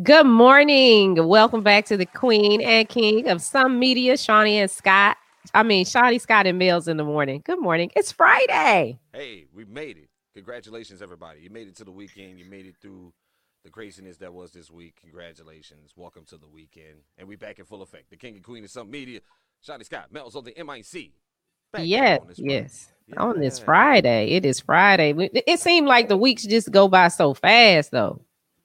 Good morning. Welcome back to the Queen and King of Some Media, Shawnee and Scott. I mean, Shawnee, Scott, and Mills in the morning. Good morning. It's Friday. Hey, we made it. Congratulations, everybody. You made it to the weekend. You made it through the craziness that was this week. Congratulations. Welcome to the weekend. And we back in full effect. The King and Queen of Some Media, Shawnee Scott, Mills on the MIC. Back yes, on yes. Yeah. On this Friday. It is Friday. It seemed like the weeks just go by so fast, though.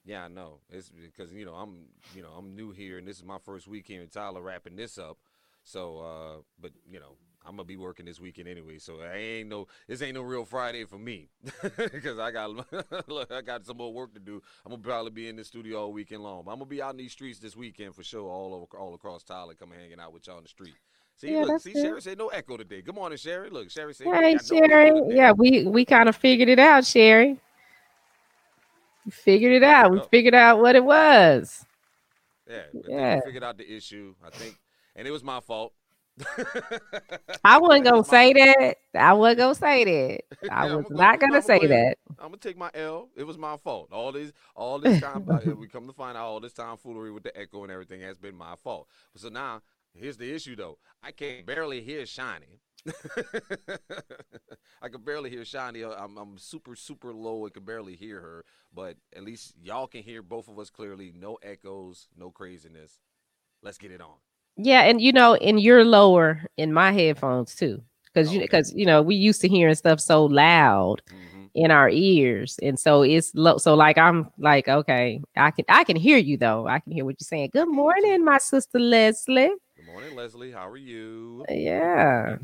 Yeah, I know. It's because you know I'm you know I'm new here, and this is my first week here in Tyler wrapping this up. So, uh, but you know I'm gonna be working this weekend anyway, so I ain't no this ain't no real Friday for me because I got look, I got some more work to do. I'm gonna probably be in the studio all weekend long. But I'm gonna be out in these streets this weekend for sure, all over all across Tyler, coming hanging out with y'all on the street. See, yeah, look, see, good. Sherry said no echo today. Good morning, Sherry. Look, Sherry said, "Hey, Sherry. No yeah, we we kind of figured it out, Sherry figured it out. We oh. figured out what it was. Yeah, yeah. figured out the issue. I think, and it was my fault. I wasn't gonna say that. I wasn't gonna say that. I was not gonna say that. I'm gonna take my L. It was my fault. All this, all this time, we come to find out all this time foolery with the echo and everything has been my fault. So now, here's the issue though. I can't barely hear Shawnee. I can barely hear Shawnee. Uh, I'm, I'm super, super low. I can barely hear her, but at least y'all can hear both of us clearly. No echoes, no craziness. Let's get it on. Yeah, and you know, and you're lower in my headphones too, because you because you know we used to hearing stuff so loud mm-hmm. in our ears, and so it's low. So like I'm like, okay, I can I can hear you though. I can hear what you're saying. Good morning, my sister Leslie. Good morning, Leslie. How are you? Yeah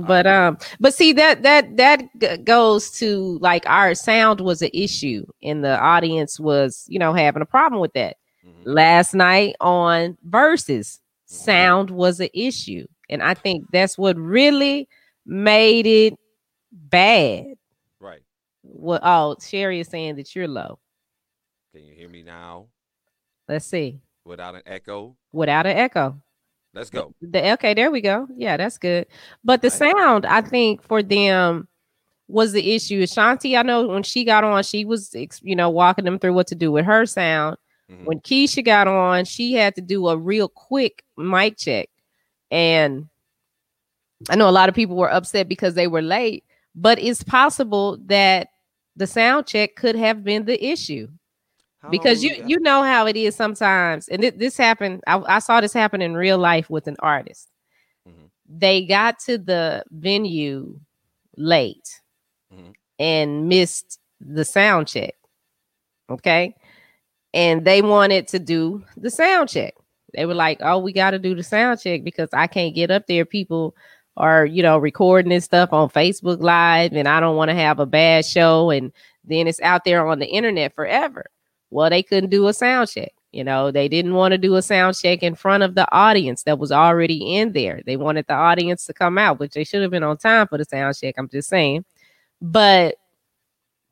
but um but see that that that goes to like our sound was an issue and the audience was you know having a problem with that. Mm-hmm. last night on Verzuz mm-hmm. sound was an issue. And i think that's what really made it bad. Right. What oh sherry is saying that you're low. Can you hear me now? Let's see. Without an echo? Without an echo Let's go. The, okay, there we go. Yeah, that's good. But the sound, I think, for them was the issue. Shanti, I know when she got on, she was, you know, walking them through what to do with her sound. Mm-hmm. When Keyshia got on, she had to do a real quick mic check. And I know a lot of people were upset because they were late, but it's possible that the sound check could have been the issue because you you know how it is sometimes, and th- this happened. I, I, saw this happen in real life with an artist. Mm-hmm. They got to the venue late mm-hmm. and missed the sound check. Okay, and they wanted to do the sound check. They were like, "Oh, we got to do the sound check because I can't get up there. People are, you know, recording this stuff on Facebook Live, and I don't want to have a bad show." And then it's out there on the internet forever. Well, they couldn't do a sound check. You know, they didn't want to do a sound check in front of the audience that was already in there. They wanted the audience to come out, which they should have been on time for the sound check. I'm just saying. But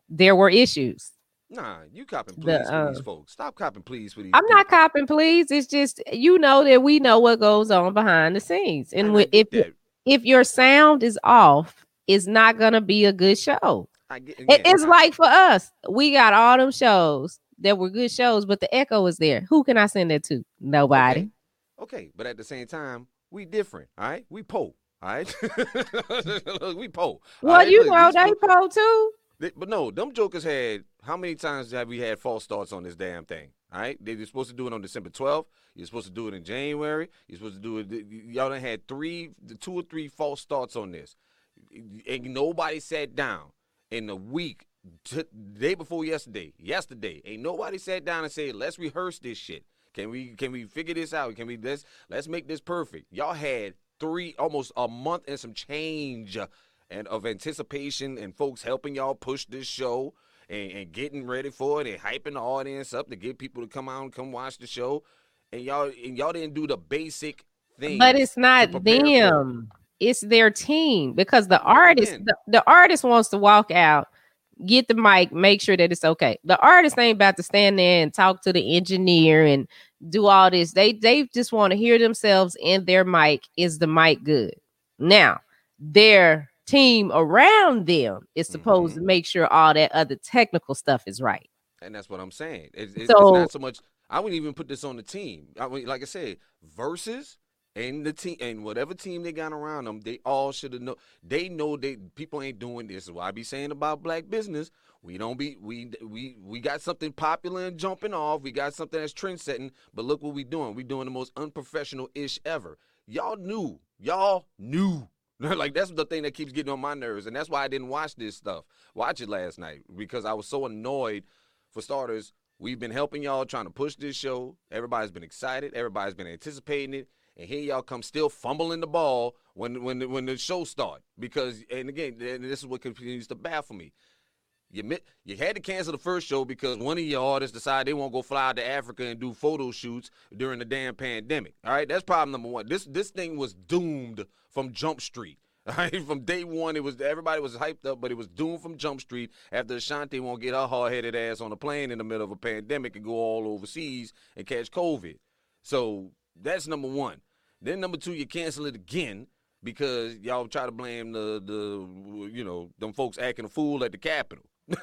there were issues. Nah, you copping please the, uh, these folks. Stop copping please for these. I'm people. not copping please. It's just you know that we know what goes on behind the scenes, and if that. if your sound is off, it's not gonna be a good show. Get, again, it's I, like for us, we got all them shows there were good shows, but the echo was there. Who can I send that to? Nobody. Okay, okay. but at the same time, we different. All right, we po. All right, we po. Well, right? you know they po too. They, but no, them jokers had how many times have we had false starts on this damn thing? All right, they were supposed to do it on December 12th. You're supposed to do it in January. You're supposed to do it. Y'all done had three, two or three false starts on this, and nobody sat down in a week t- day before yesterday, yesterday, ain't nobody sat down and said, "Let's rehearse this shit. Can we can we figure this out? Can we let's let's make this perfect?" Y'all had three almost a month and some change and of anticipation and folks helping y'all push this show and, and getting ready for it and hyping the audience up to get people to come out and come watch the show. And y'all and y'all didn't do the basic thing. But it's not them. It's their team because the artist the, the artist wants to walk out get the mic, make sure that it's okay. The artist ain't about to stand there and talk to the engineer and do all this. They they just want to hear themselves in their mic. Is the mic good? Now, their team around them is supposed mm-hmm. to make sure all that other technical stuff is right. And that's what I'm saying. So, it's not so much. I wouldn't even put this on the team. I mean, like I said, Verzuz and the team and whatever team they got around them, they all should have know. They know they people ain't doing this. What I be saying about black business. We don't be we we we got something popular and jumping off. We got something that's trend setting. But look what we doing. We doing the most unprofessional ish ever. Y'all knew. Y'all knew. like that's the thing that keeps getting on my nerves, and that's why I didn't watch this stuff. Watch it last night because I was so annoyed. For starters, we've been helping y'all trying to push this show. Everybody's been excited. Everybody's been anticipating it and here y'all come still fumbling the ball when when when the show start because and again and this is what continues to baffle me. You you had to cancel the first show because one of your artists decided they won't go fly out to Africa and do photo shoots during the damn pandemic. All right, that's problem number one. This this thing was doomed from Jump Street. All right, from day one, it was everybody was hyped up, but it was doomed from Jump Street after Ashanti won't get her hard-headed ass on a plane in the middle of a pandemic and go all overseas and catch COVID. So that's number one. Then number two, you cancel it again because y'all try to blame the the you know them folks acting a fool at the Capitol.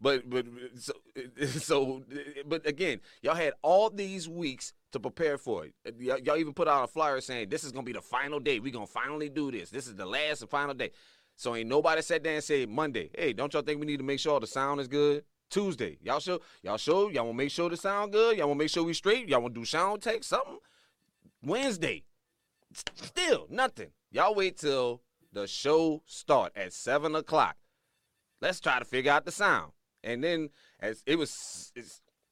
but but so, so but again, y'all had all these weeks to prepare for it. Uh, y- y'all even put out a flyer saying this is gonna be the final day. We gonna finally do this. This is the last and final day. So ain't nobody sat there and said Monday, hey, don't y'all think we need to make sure the sound is good? Tuesday, y'all show y'all show y'all wanna make sure the sound good. Y'all wanna make sure we straight. Y'all wanna do sound take something. Wednesday, still nothing. Y'all wait till the show start at seven o'clock. Let's try to figure out the sound. And then as it was,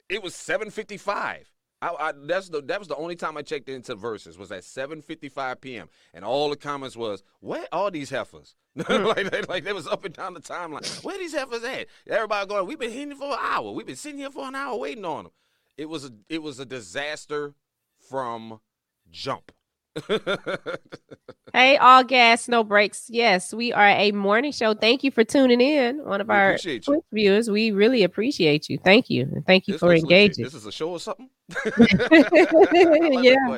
it was seven fifty five. I, I, that's the that was the only time I checked into Verzuz was at 7:55 p.m. and all the comments was where are these heifers? Hmm. Like, they, like they was up and down the timeline. Where these heifers at? Everybody going we've been hitting for an hour. We've been sitting here for an hour waiting on them it was a it was a disaster from jump. Hey, all gas, no breaks. Yes, we are a morning show. Thank you for tuning in. One of we our viewers, we really appreciate you. Thank you, and thank you this for engaging. Legit. This is a show or something. yeah. yeah,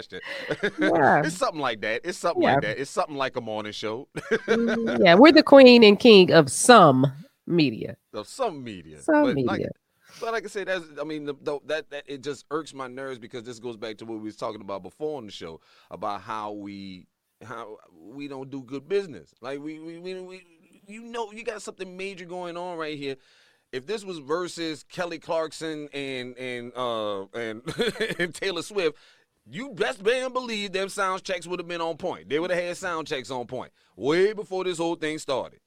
it's something like that. It's something yeah. like that. It's something like a morning show. Mm, yeah, we're the queen and king of some media. Of some media. Some but media. Like, but like I said, that's I mean the, the, that that it just irks my nerves because this goes back to what we was talking about before on the show about how we how we don't do good business. Like we we we, we you know you got something major going on right here. If this was versus Kelly Clarkson and and uh and, and Taylor Swift, you best and believe them sound checks would have been on point. They would have had sound checks on point way before this whole thing started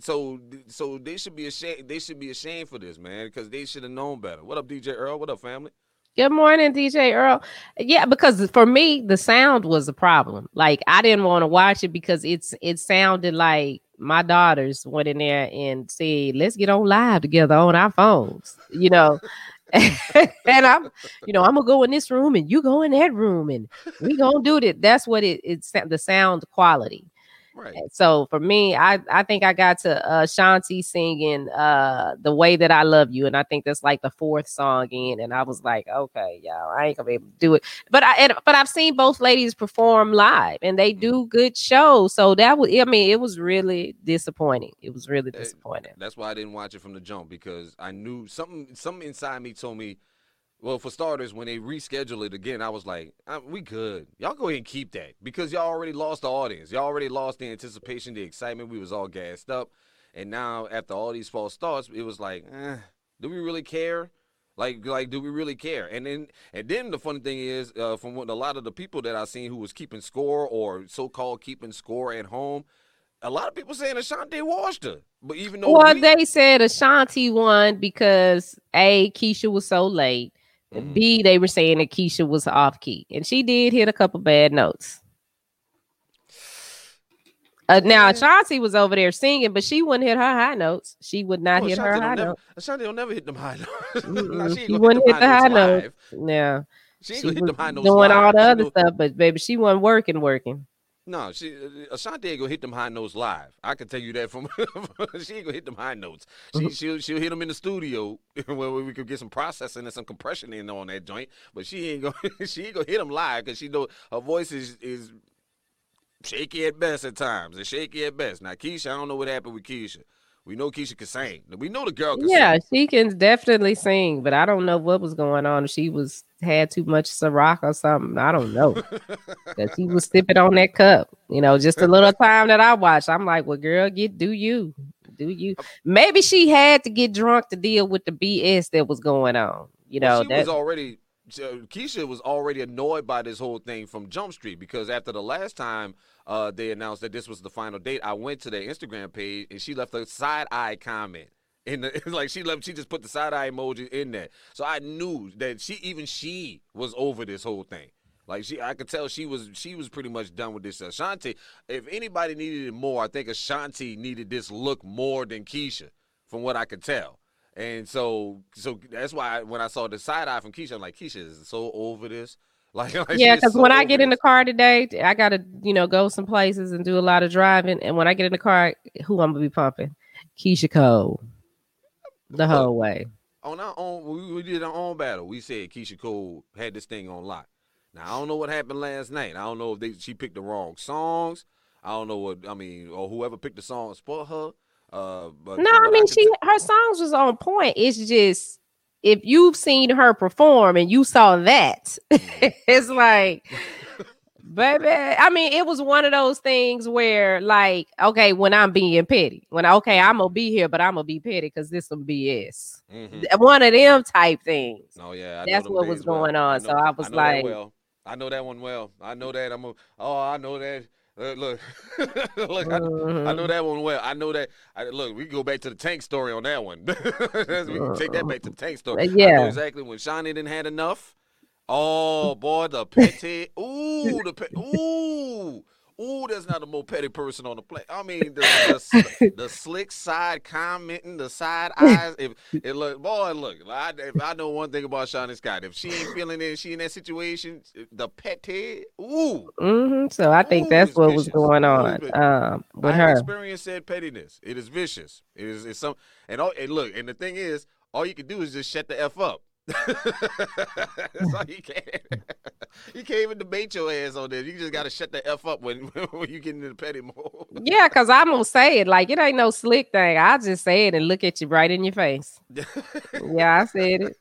so so they should be ashamed. They should be ashamed for this, man, because they should have known better. What up, DJ Earl? What up, family? Good morning, DJ Earl. Yeah, because for me, the sound was a problem. Like I didn't want to watch it because it's it sounded like my daughters went in there and said, "Let's get on live together on our phones," you know. and I'm, you know, I'm gonna go in this room and you go in that room and we gonna do it. That's what it it's the sound quality. Right. So for me, I I think I got to uh Shanti singing uh the way that I love you, and I think that's like the fourth song in, and I was like, okay, y'all, I ain't gonna be able to do it. But I and, but I've seen both ladies perform live, and they do good shows. So that was I mean, it was really disappointing. It was really disappointing. That's why I didn't watch it from the jump because I knew something something inside me told me well, for starters, when they reschedule it again, I was like, uh, "We good. Y'all go ahead and keep that because y'all already lost the audience. Y'all already lost the anticipation, the excitement. We was all gassed up, and now after all these false starts, it was like, eh, do we really care? Like, like, do we really care? And then, and then the funny thing is, uh, from what a lot of the people that I seen who was keeping score or so-called keeping score at home, a lot of people saying Ashanti washed her. But even though well, we- they said Ashanti won because a Keyshia was so late Mm-hmm. B, they were saying that Keyshia was off key, and she did hit a couple bad notes. Uh, now Ashanti was over there singing, but she wouldn't hit her high notes. She would not hit Ashanti her high notes. Ashanti will never hit them high notes. no, she, she wouldn't hit, hit the high notes. notes. Yeah, she, she hit them high notes. Doing live. all the other stuff, but baby, she wasn't working, working. No, she uh, Ashanti ain't gonna hit them high notes live. I can tell you that from she ain't gonna hit them high notes. She mm-hmm. she'll she'll hit them in the studio where we could get some processing and some compression in on that joint. But she ain't gonna she ain't gonna hit them live because she know her voice is is shaky at best at times. It's shaky at best. Now Keyshia, I don't know what happened with Keyshia. We know Keyshia can sing. We know the girl can yeah, sing. she can definitely sing, but I don't know what was going on. She was had too much Ciroc or something. I don't know. That she was sipping on that cup. You know, just a little time that I watched. I'm like, well, girl, get do you. Do you maybe she had to get drunk to deal with the BS that was going on. You know, well, she that was already Keyshia was already annoyed by this whole thing from Jump Street because after the last time uh, they announced that this was the final date, I went to their Instagram page and she left a side eye comment. In the like she left, she just put the side eye emoji in there, so I knew that she even she was over this whole thing. Like she, I could tell she was she was pretty much done with this. Ashanti, if anybody needed it more, I think Ashanti needed this look more than Keyshia, from what I could tell. And so, so that's why I, when I saw the side eye from Keyshia, I'm like, Keyshia is so over this. Like, like yeah, because because when I get in the car today, I gotta you know go some places and do a lot of driving. And when I get in the car, who I'm gonna be pumping? Keyshia Cole, the whole way. On our own, we, we did our own battle. We said Keyshia Cole had this thing on lock. Now I don't know what happened last night. I don't know if they, she picked the wrong songs. I don't know what I mean, or whoever picked the songs for her. Uh, but No, I mean can she tell- her songs was on point. It's just if you've seen her perform and you saw that, it's like, baby. I mean, it was one of those things where, like, okay, when I'm being petty, when okay, I'm gonna be here, but I'm gonna be petty because this some BS. Mhm. One of them type things. Oh yeah, I That's what was well. going on. know- So I was that like- well. I know that one well. I know that. I'm. A, oh, I know that. Uh, look, look. I, I Mhm. know that one well. I know that. I, look, we can go back to the tank story on that one. We can take that back to the tank story. Uh, I yeah. exactly when Shawnee didn't had enough. Oh boy, the petty. Ooh, the pe- ooh. Ooh, there's not a more petty person on the play. I mean, the, the, the slick side commenting, the side eyes. If it look, boy, look. I, if I know one thing about Shawnee Scott, if she ain't feeling it, she in that situation, the petty. Ooh, Mm-hmm. So I think Ooh, that's what was going on um, with I her. Experience said pettiness. It is vicious. It is it's some and all and look, and the thing is, all you can do is just shut the F up. That's all you can. you can't even debate your ass on this. You just gotta shut the F up when when you get into the petty mode. Yeah, because I'm gonna say it like it ain't no slick thing. I just say it and look at you right in your face. Yeah, I said it.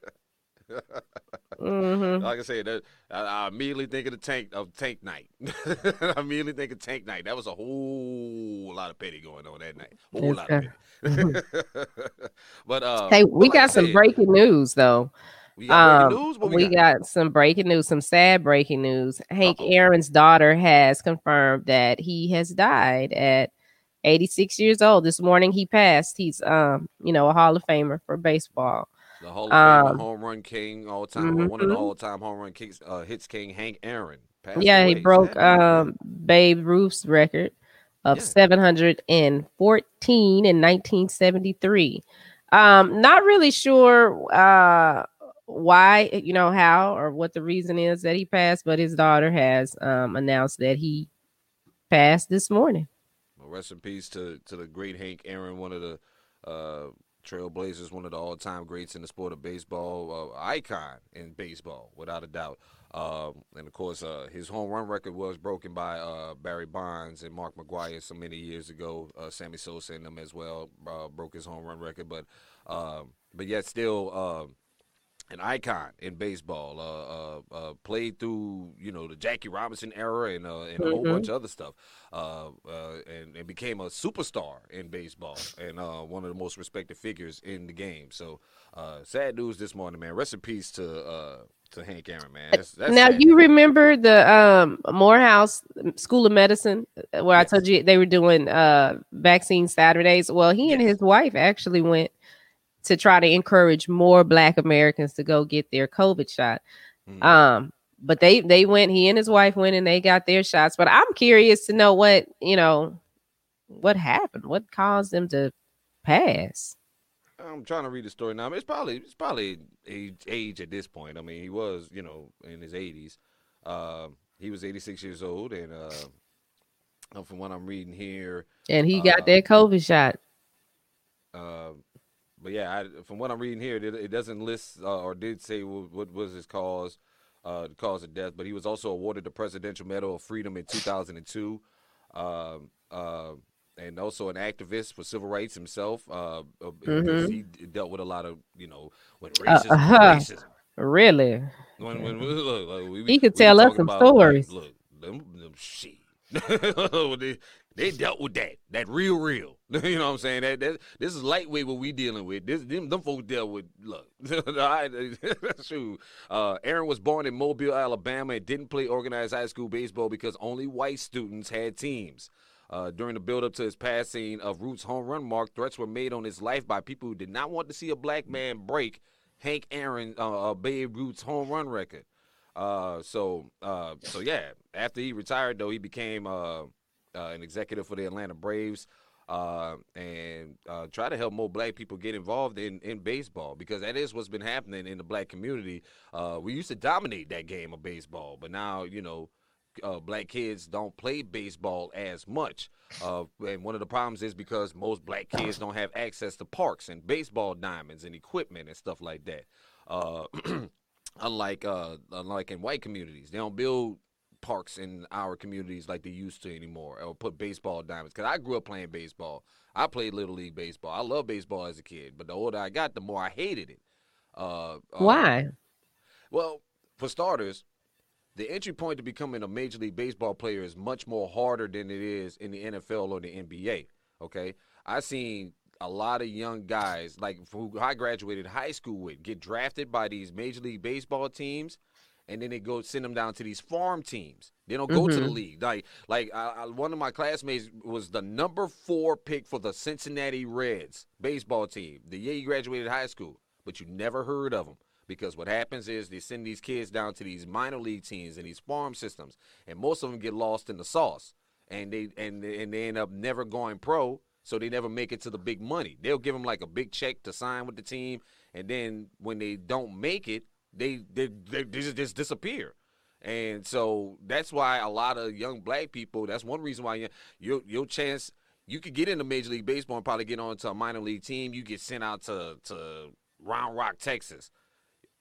Hmm Like I said, that, I, I immediately think of the tank of tank night. I immediately think of tank night. That was a whole lot of petty going on that night. Whole Yes, lot of petty. but uh, Hey, we but like I got some breaking news though. We got Um, news. We, we, got? got some breaking news, some sad breaking news. Hank Uh-oh. Aaron's daughter has confirmed that he has died at 86 years old. This morning he passed. He's um, you know, a Hall of Famer for baseball. The Hall of Um, home run king, all time one of the mhm. all time home run kings, uh, hits king Hank Aaron. Yeah, he broke um Babe Ruth's record of Yeah. 714 in 1973. Um, not really sure uh why, you know, how or what the reason is that he passed, but his daughter has um announced that he passed this morning. Well, rest in peace to to the great Hank Aaron, one of the uh, trailblazers, one of the all time greats in the sport of baseball, uh, icon in baseball, without a doubt. Um, and of course, uh, his home run record was broken by uh, Barry Bonds and Mark McGwire so many years ago. Uh, Sammy Sosa and them as well uh, broke his home run record, but um, but yet still. Um, an icon in baseball. Uh, uh, uh, played through you know the Jackie Robinson era and uh, and a whole Mhm. bunch of other stuff. Uh, uh, and, and became a superstar in baseball and uh, one of the most respected figures in the game. So uh, sad news this morning, man. Rest in peace to uh, to Hank Aaron, man. That's, that's now you remember the um Morehouse School of Medicine where I told you they were doing uh vaccine Saturdays. Well, he and his wife actually went to try to encourage more black Americans to go get their COVID shot. Mhm. Um but they they went he and his wife went and they got their shots. But I'm curious to know what, you know, what happened? What caused them to pass? I'm trying to read the story now. It's probably it's probably age, age at this point. I mean, he was you know in his 80s. Um, he was 86 years old, and uh, uh, from what I'm reading here, And he Uh, got that COVID shot. uh, but yeah, I, from what I'm reading here, it, it doesn't list uh, or did say what, what was his cause, uh, the cause of death. But he was also awarded the Presidential Medal of Freedom in 2002. Um, uh, and also an activist for civil rights himself. Uh, mm-hmm. he dealt with a lot of you know when racism, uh, uh-huh. racism. Really? When, when, look, like, we, he could tell us some about, stories. Like, look, them, them shit. they, they dealt with that. That real, real. you know what I'm saying? That, that this is lightweight what we dealing with. This them, them folks dealt with look. shoot. Uh, Aaron was born in Mobile, Alabama, and didn't play organized high school baseball because only white students had teams. Uh, during the build-up to his passing of Ruth's home run mark, threats were made on his life by people who did not want to see a black man break Hank Aaron, uh, uh Babe Ruth's home run record. Uh, so, uh, so yeah. After he retired, though, he became uh, an executive for the Atlanta Braves. Uh, and uh, try to help more black people get involved in, in baseball because that is what's been happening in the black community. Uh, we used to dominate that game of baseball, but now, you know, uh, black kids don't play baseball as much. Uh, and one of the problems is because most black kids don't have access to parks and baseball diamonds and equipment and stuff like that. Unlike unlike in white communities, they don't build parks in our communities like they used to anymore, or put baseball diamonds. Because I grew up playing baseball. I played little league baseball. I love baseball as a kid, but the older I got, the more I hated it. Uh, Why? Well, for starters, the entry point to becoming a major league baseball player is much more harder than it is in the NFL or the NBA. Okay, I've seen a lot of young guys like who I graduated high school with get drafted by these major league baseball teams, and then they go send them down to these farm teams. They don't go mm-hmm. to the mm-hmm. league. Like like I, I, one of my classmates was the number four pick for the Cincinnati Reds baseball team the year he graduated high school, but you never heard of him because what happens is they send these kids down to these minor league teams and these farm systems, and most of them get lost in the sauce, and they and and they end up never going pro, so they never make it to the big money. They'll give them like a big check to sign with the team, and then when they don't make it, they they they, they just, just disappear. And so that's why a lot of young black people. That's one reason why your your chance you could get into Major League Baseball and probably get on to a minor league team. You get sent out to to Round Rock, Texas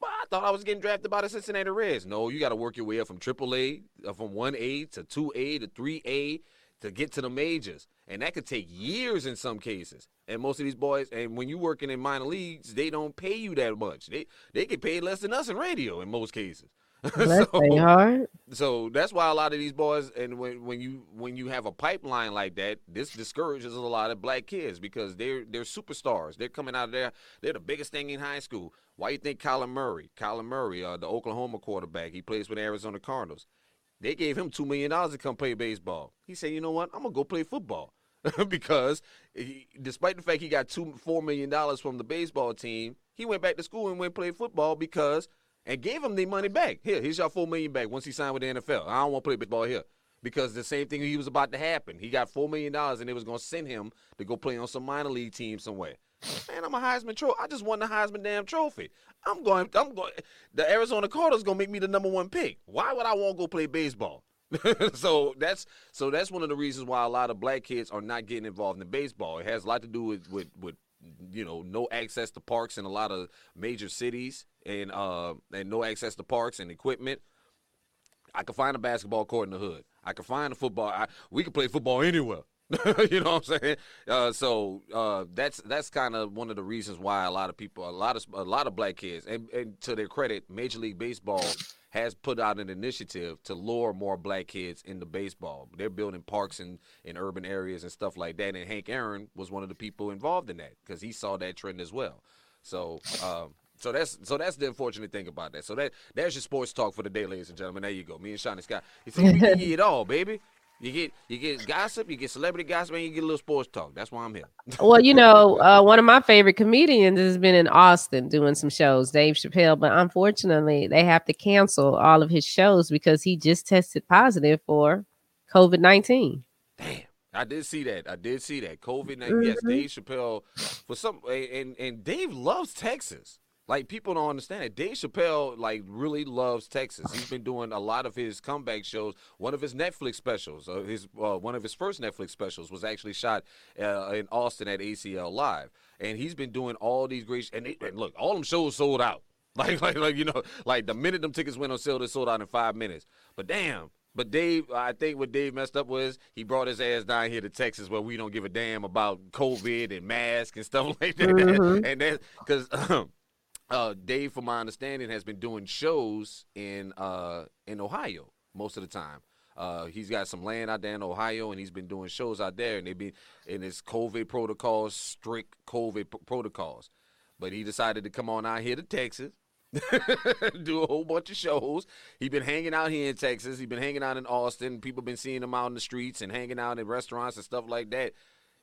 I thought I was getting drafted by the Cincinnati Reds. No, you got to work your way up from AAA, uh, from 1A to 2A to 3A to get to the majors. And that could take years in some cases. And most of these boys, and when you're working in minor leagues, they don't pay you that much. They they get paid less than us in radio in most cases. so, hard. So that's why a lot of these boys, and when, when you when you have a pipeline like that, this discourages a lot of black kids because they're they're superstars. They're coming out of there. They're the biggest thing in high school. Why you think Kyler Murray, Kyler Murray, uh, the Oklahoma quarterback, he plays with Arizona Cardinals. They gave him two million dollars to come play baseball. He said, "You know what? I'm gonna go play football." because he, despite the fact he got two four million dollars from the baseball team, he went back to school and went play football because and gave him the money back. Here, here's your four million back once he signed with the NFL. I don't want to play baseball here because the same thing he was about to happen. He got four million dollars and they was gonna send him to go play on some minor league team somewhere. Man, I'm a Heisman trophy. I just won the Heisman damn trophy. I'm going. I'm going. The Arizona Cardinals gonna make me the number one pick. Why would I want to go play baseball? so that's so that's one of the reasons why a lot of black kids are not getting involved in baseball. It has a lot to do with with, with you know no access to parks in a lot of major cities and uh and no access to parks and equipment. I could find a basketball court in the hood. I could find a football. I, we could play football anywhere. you know what I'm saying? Uh, so uh, that's that's kind of one of the reasons why a lot of people, a lot of a lot of black kids, and, and to their credit, Major League Baseball has put out an initiative to lure more black kids into baseball. They're building parks in, in urban areas and stuff like that. And Hank Aaron was one of the people involved in that because he saw that trend as well. So, um, so that's so that's the unfortunate thing about that. So that there's your sports talk for the day, ladies and gentlemen. There you go. Me and Shawnee Scott. You see, we get it all, baby. You get you get gossip, you get celebrity gossip, and you get a little sports talk. That's why I'm here. well, you know, uh, one of my favorite comedians has been in Austin doing some shows, Dave Chappelle. But unfortunately, they have to cancel all of his shows because he just tested positive for COVID nineteen. Damn. I did see that. I did see that. COVID nineteen. Mm-hmm. Yes, Dave Chappelle for some and and Dave loves Texas. Like people don't understand it. Dave Chappelle like really loves Texas. He's been doing a lot of his comeback shows. One of his Netflix specials, uh, his uh, one of his first Netflix specials, was actually shot uh, in Austin at ACL Live, and he's been doing all these great. Sh- and, they, and look, all them shows sold out. Like, like, like, you know, like the minute them tickets went on sale, they sold out in five minutes. But damn, But Dave, I think what Dave messed up was he brought his ass down here to Texas where we don't give a damn about COVID and masks and stuff like that. Mhm. And that because uh, Dave, from my understanding, has been doing shows in uh, in Ohio most of the time. Uh, he's got some land out there in Ohio, and he's been doing shows out there, and they've been in his COVID protocols, strict COVID p- protocols. But he decided to come on out here to Texas, do a whole bunch of shows. He's been hanging out here in Texas. He's been hanging out in Austin. People been seeing him out in the streets and hanging out in restaurants and stuff like that.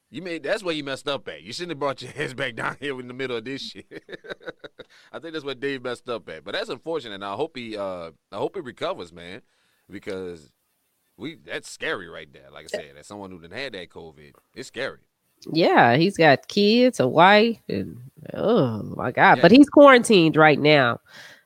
You made that's where you messed up at. You shouldn't have brought your ass back down here in the middle of this shit. I think that's what Dave messed up at. But that's unfortunate. And I hope he uh I hope he recovers, man, because we that's scary right there. Like I said, as someone who done had that COVID, it's scary. Yeah, he's got kids, a wife, and oh my god! Yeah. But he's quarantined right now.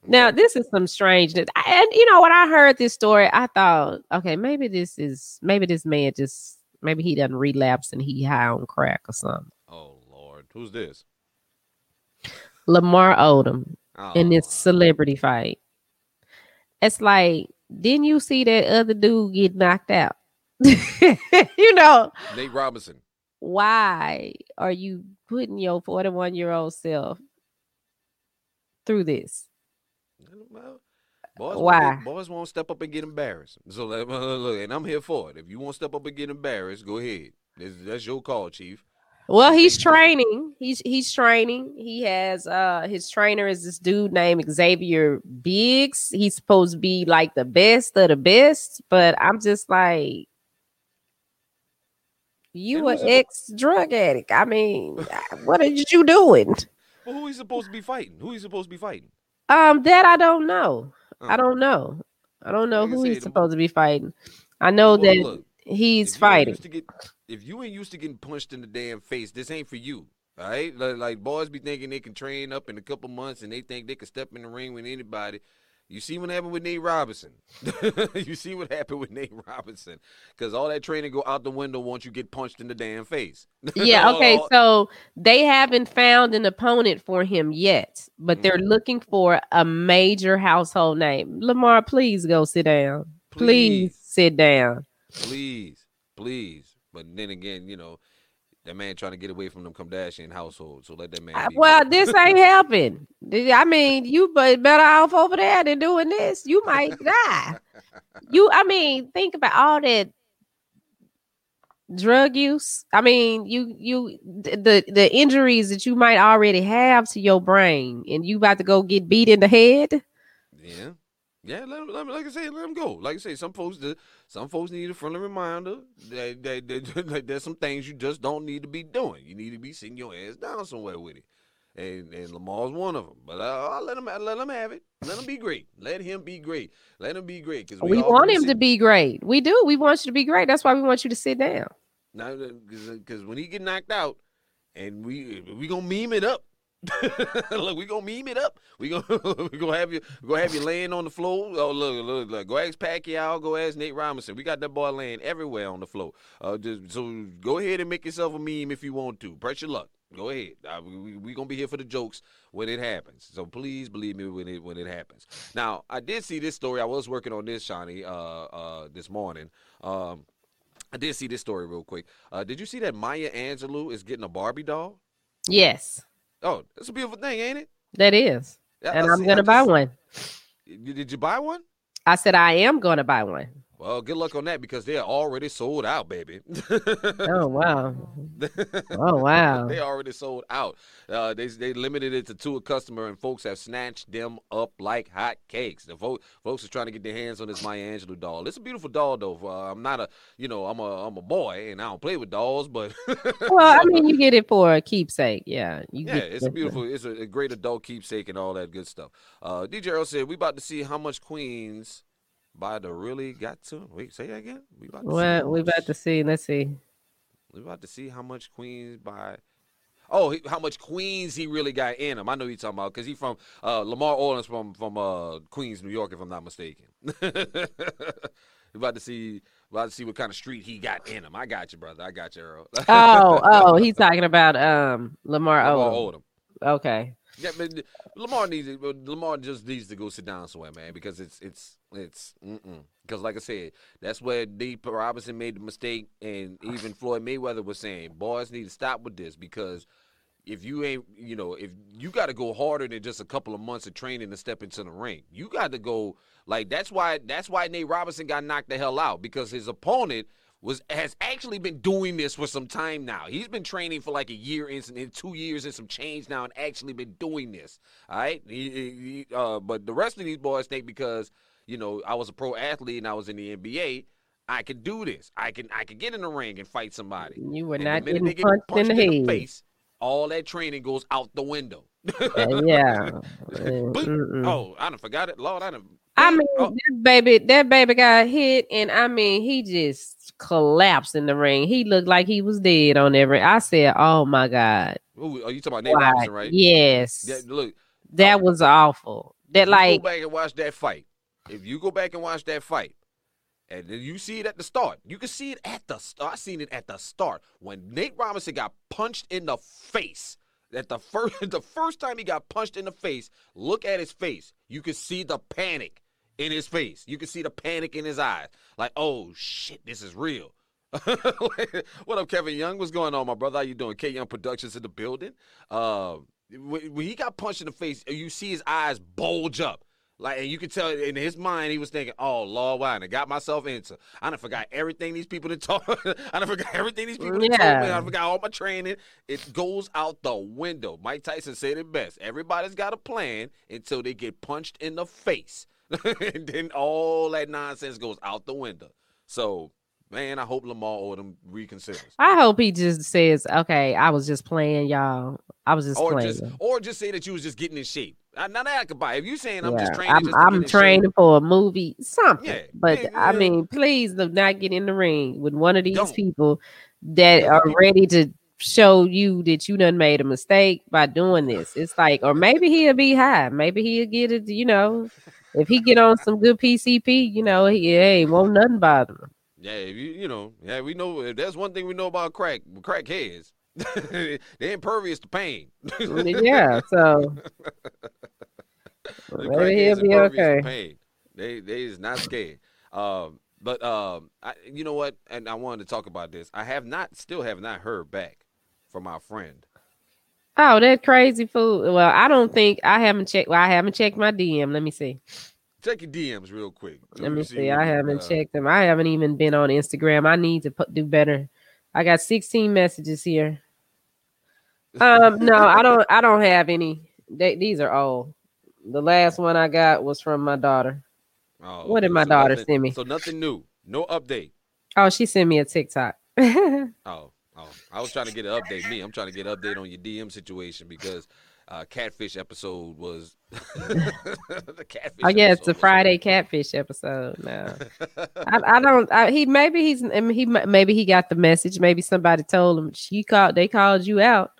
Now Okay. this is some strangeness. I- And you know when I heard this story, I thought, okay, maybe this is maybe this man just maybe he doesn't relapse and he high on crack or something. Oh Lord, who's this? Lamar Odom Oh, in this celebrity fight. It's like, didn't you see that other dude get knocked out? you know, Nate Robinson. why are you putting your 41 year old self through this? Well, boys Why? Won't, boys won't step up and get embarrassed. So let- look, and I'm here for it. If you won't step up and get embarrassed, go ahead. That's, that's your call, Chief. Well, he's training. He's he's training. He has uh his trainer is this dude named Xavier Biggs. He's supposed to be like the best of the best, but I'm just like you an ex drug addict. I mean, what are you doing? Well, who he supposed to be fighting? Who he supposed to be fighting? Um, that I don't know. I don't know. I don't know Like who he's supposed to be fighting. I know Well, that look, he's if fighting. get- if you ain't used to getting punched in the damn face, this ain't for you. All right, like, like boys be thinking they can train up in a couple months and they think they can step in the ring with anybody. You see what happened with Nate Robinson. you see what happened with Nate Robinson because all that training go out the window once you get punched in the damn face. Yeah, All- okay. all- So they haven't found an opponent for him yet, but they're Mhm. looking for a major household name. Lamar, please go sit down. Please, Please. sit down. please, please. But then again, you know, that man trying to get away from them Kardashian household. So let that man. Well, this ain't helping. I mean, you but better off over there than doing this. You might die. You, I mean, think about all that drug use. I mean, you, you, the the injuries that you might already have to your brain, and you about to go get beat in the head. Yeah. Yeah, let 'em- let 'em- like I say, let them go. Like I say, some folks, do- some folks need a friendly reminder that, that, that, that there's some things you just don't need to be doing. You need to be sitting your ass down somewhere with it, and and Lamar's one of them. But uh, I'll let him let him have it. Let him be great. Let him be great. Let him be great because We want him to be great. We do. We want you to be great. That's why we want you to sit down. now because when he get knocked out, and we we gonna meme it up. look, we gonna meme it up. We gonna we gonna have you gonna have you laying on the floor. Oh look, look, look. Go ask Pacquiao. Go ask Nate Robinson. We got that boy laying everywhere on the floor. Uh, just, so go ahead and make yourself a meme if you want to. Press your luck. Go ahead. Uh, we, we gonna be here for the jokes when it happens. So please believe me when it when it happens. Now I did see this story. I was working on this, Shawnee, uh, uh, this morning. Um, I did see this story real quick. Uh, did you see that Maya Angelou is getting a Barbie doll? Yes, Oh, it's a beautiful thing, ain't it? that is. Yeah, And I'm see- gonna I buy one. You- Did you buy one? I said I am gonna buy one. Well, good luck on that because they're already sold out, baby. Oh wow. Oh wow. they already sold out. Uh, they they limited it to two a customer, and folks have snatched them up like hot cakes. The fo- folks are trying to get their hands on this Maya Angelou doll. It's a beautiful doll, though. Uh, I'm not a, you know, I'm a I'm a boy, and I don't play with dolls, but Well, I mean, you get it for a keepsake. Yeah. You Yeah, it's a beautiful, it's a, a great adult keepsake and all that good stuff. Uh, DJ Earl said, "We about to see how much Queens by the really got to." Wait, say that again. We about to see we about to see? Let's see. We about to see how much Queens by. Oh, he, how much Queens he really got in him? I know you're talking about because he from uh, Lamar Orleans from from uh, Queens, New York, if I'm not mistaken. we about to see, about to see what kind of street he got in him. I got you, brother. I got you, Earl. Oh, oh, he's talking about um Lamar Lamar Odom. Odom. Okay. Yeah, but Lamar needs. Lamar just needs to go sit down somewhere, man, because it's it's it's because like I said, that's where Deep Robinson made the mistake, and even Floyd Mayweather was saying, boys need to stop with this because if you ain't, you know, if you got to go harder than just a couple of months of training to step into the ring, you got to go like that's why that's why Nate Robinson got knocked the hell out because his opponent was has actually been doing this for some time now. He's been training for like a year and, and two years and some change now, and actually been doing this. All right, he, he, uh, but the rest of these boys think because you know I was a pro athlete and I was in the NBA. I could do this. I can I can get in the ring and fight somebody. You were And not the getting punched, punched in the head. face, all that training goes out the window. Uh, yeah. Oh, I done forgot it. Lord, I done. I mean, oh, that baby, that baby got hit, and I mean, he just collapsed in the ring. He looked like he was dead on every. I said, "Oh my god!" ooh, are you talking about Nate? Robinson, right? Yes, Yeah, look, that was awful. That like, go back and watch that fight. If you go back and watch that fight, and then you see it at the start, you can see it at the start. I seen it at the start when Nate Robinson got punched in the face. That the first, the first time he got punched in the face, look at his face. You can see the panic in his face. You can see the panic in his eyes. Like, oh shit, this is real. what up, Kevin Young? What's going on, my brother? How you doing? K Young Productions in the building. Uh, when he got punched in the face, you see his eyes bulge up. Like, and you can tell in his mind, he was thinking, "Oh Lord, why I got myself into? I done forgot everything these people that talk. I done forgot everything these people that told me. I forgot all my training. It goes out the window." Mike Tyson said it best. Everybody's got a plan until they get punched in the face, and then all that nonsense goes out the window. So, man, I hope Lamar Odom reconsiders. I hope he just says, "Okay, I was just playing, y'all. I was just or playing." just or just say that you was just getting in shape. Now that I could buy. If you saying I'm just training, I'm, just I'm in shape, training for a movie, something. Yeah, but yeah, I yeah. mean, please do not get in the ring with one of these Don't. people that Yeah, are ready to show you that you done made a mistake by doing this. It's like, or maybe he'll be high. Maybe he'll get it. You know, if he get on some good PCP, you know, he hey, won't nothing bother him. Yeah, if you you know, yeah, we know if there's one thing we know about crack, crackheads. They're impervious to pain. yeah, so the maybe he'll be okay. pain. They they is not scared. Um, but um, I, you know what? And I wanted to talk about this. I have not, still have not heard back from our friend. Oh, that crazy fool. Well, I don't think I haven't checked. Well, I haven't checked my DM. Let me see. Check your DMs real quick. Let me see. what I haven't uh, checked them. I haven't even been on Instagram. I need to put, do better. I got 16 messages here. Um, no, I don't. I don't have any. They, these are old. The last one I got was from my daughter. Oh, What did my so daughter nothing- send me? So nothing new. No update. Oh, she sent me a TikTok. oh, Oh, I was trying to get an update. Me, I'm trying to get an update on your DM situation because uh, catfish episode was the catfish. Oh, yeah, it's a Friday catfish episode now. I, I don't. I, he maybe he's I mean, he maybe he got the message. Maybe somebody told him she called. They called you out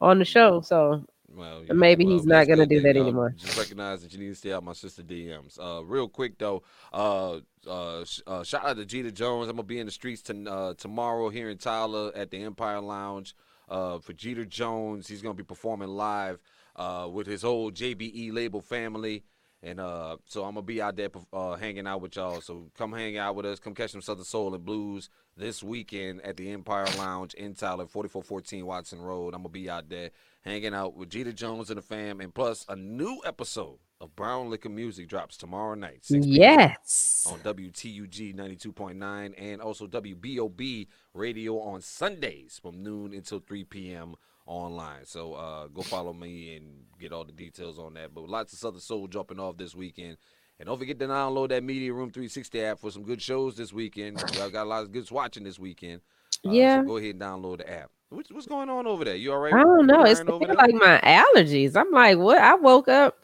on the show. So Well, maybe he's not gonna do that Uh, anymore. Just recognize that you need to stay out my sister DMs. Uh, real quick though, uh, uh, uh, shout out to Jeter Jones. I'm gonna be in the streets to, uh, tomorrow here in Tyler at the Empire Lounge. Uh, for Jeter Jones, he's gonna be performing live uh, with his whole JBE label family. And uh, so I'm gonna be out there uh, hanging out with y'all. So come hang out with us. Come catch some Southern Soul and Blues this weekend at the Empire Lounge in Tyler, 4414 Watson Road. I'm gonna be out there hanging out with Jeter Jones and the fam, and plus a new episode of Brown Liquor Music drops tomorrow night. 6 yes, On WTUG 92.9 and also WBOB radio on Sundays from noon until 3 p.m. online. So uh, go follow me and get all the details on that. But lots of Southern Soul jumping off this weekend. And don't forget to download that Media Room 360 app for some good shows this weekend. Y'all got a lot of good watching this weekend. Uh, so Yeah. go ahead and download the app. What's, what's going on over there? You all right? I don't know. It's like my allergies. I'm like, what? I woke up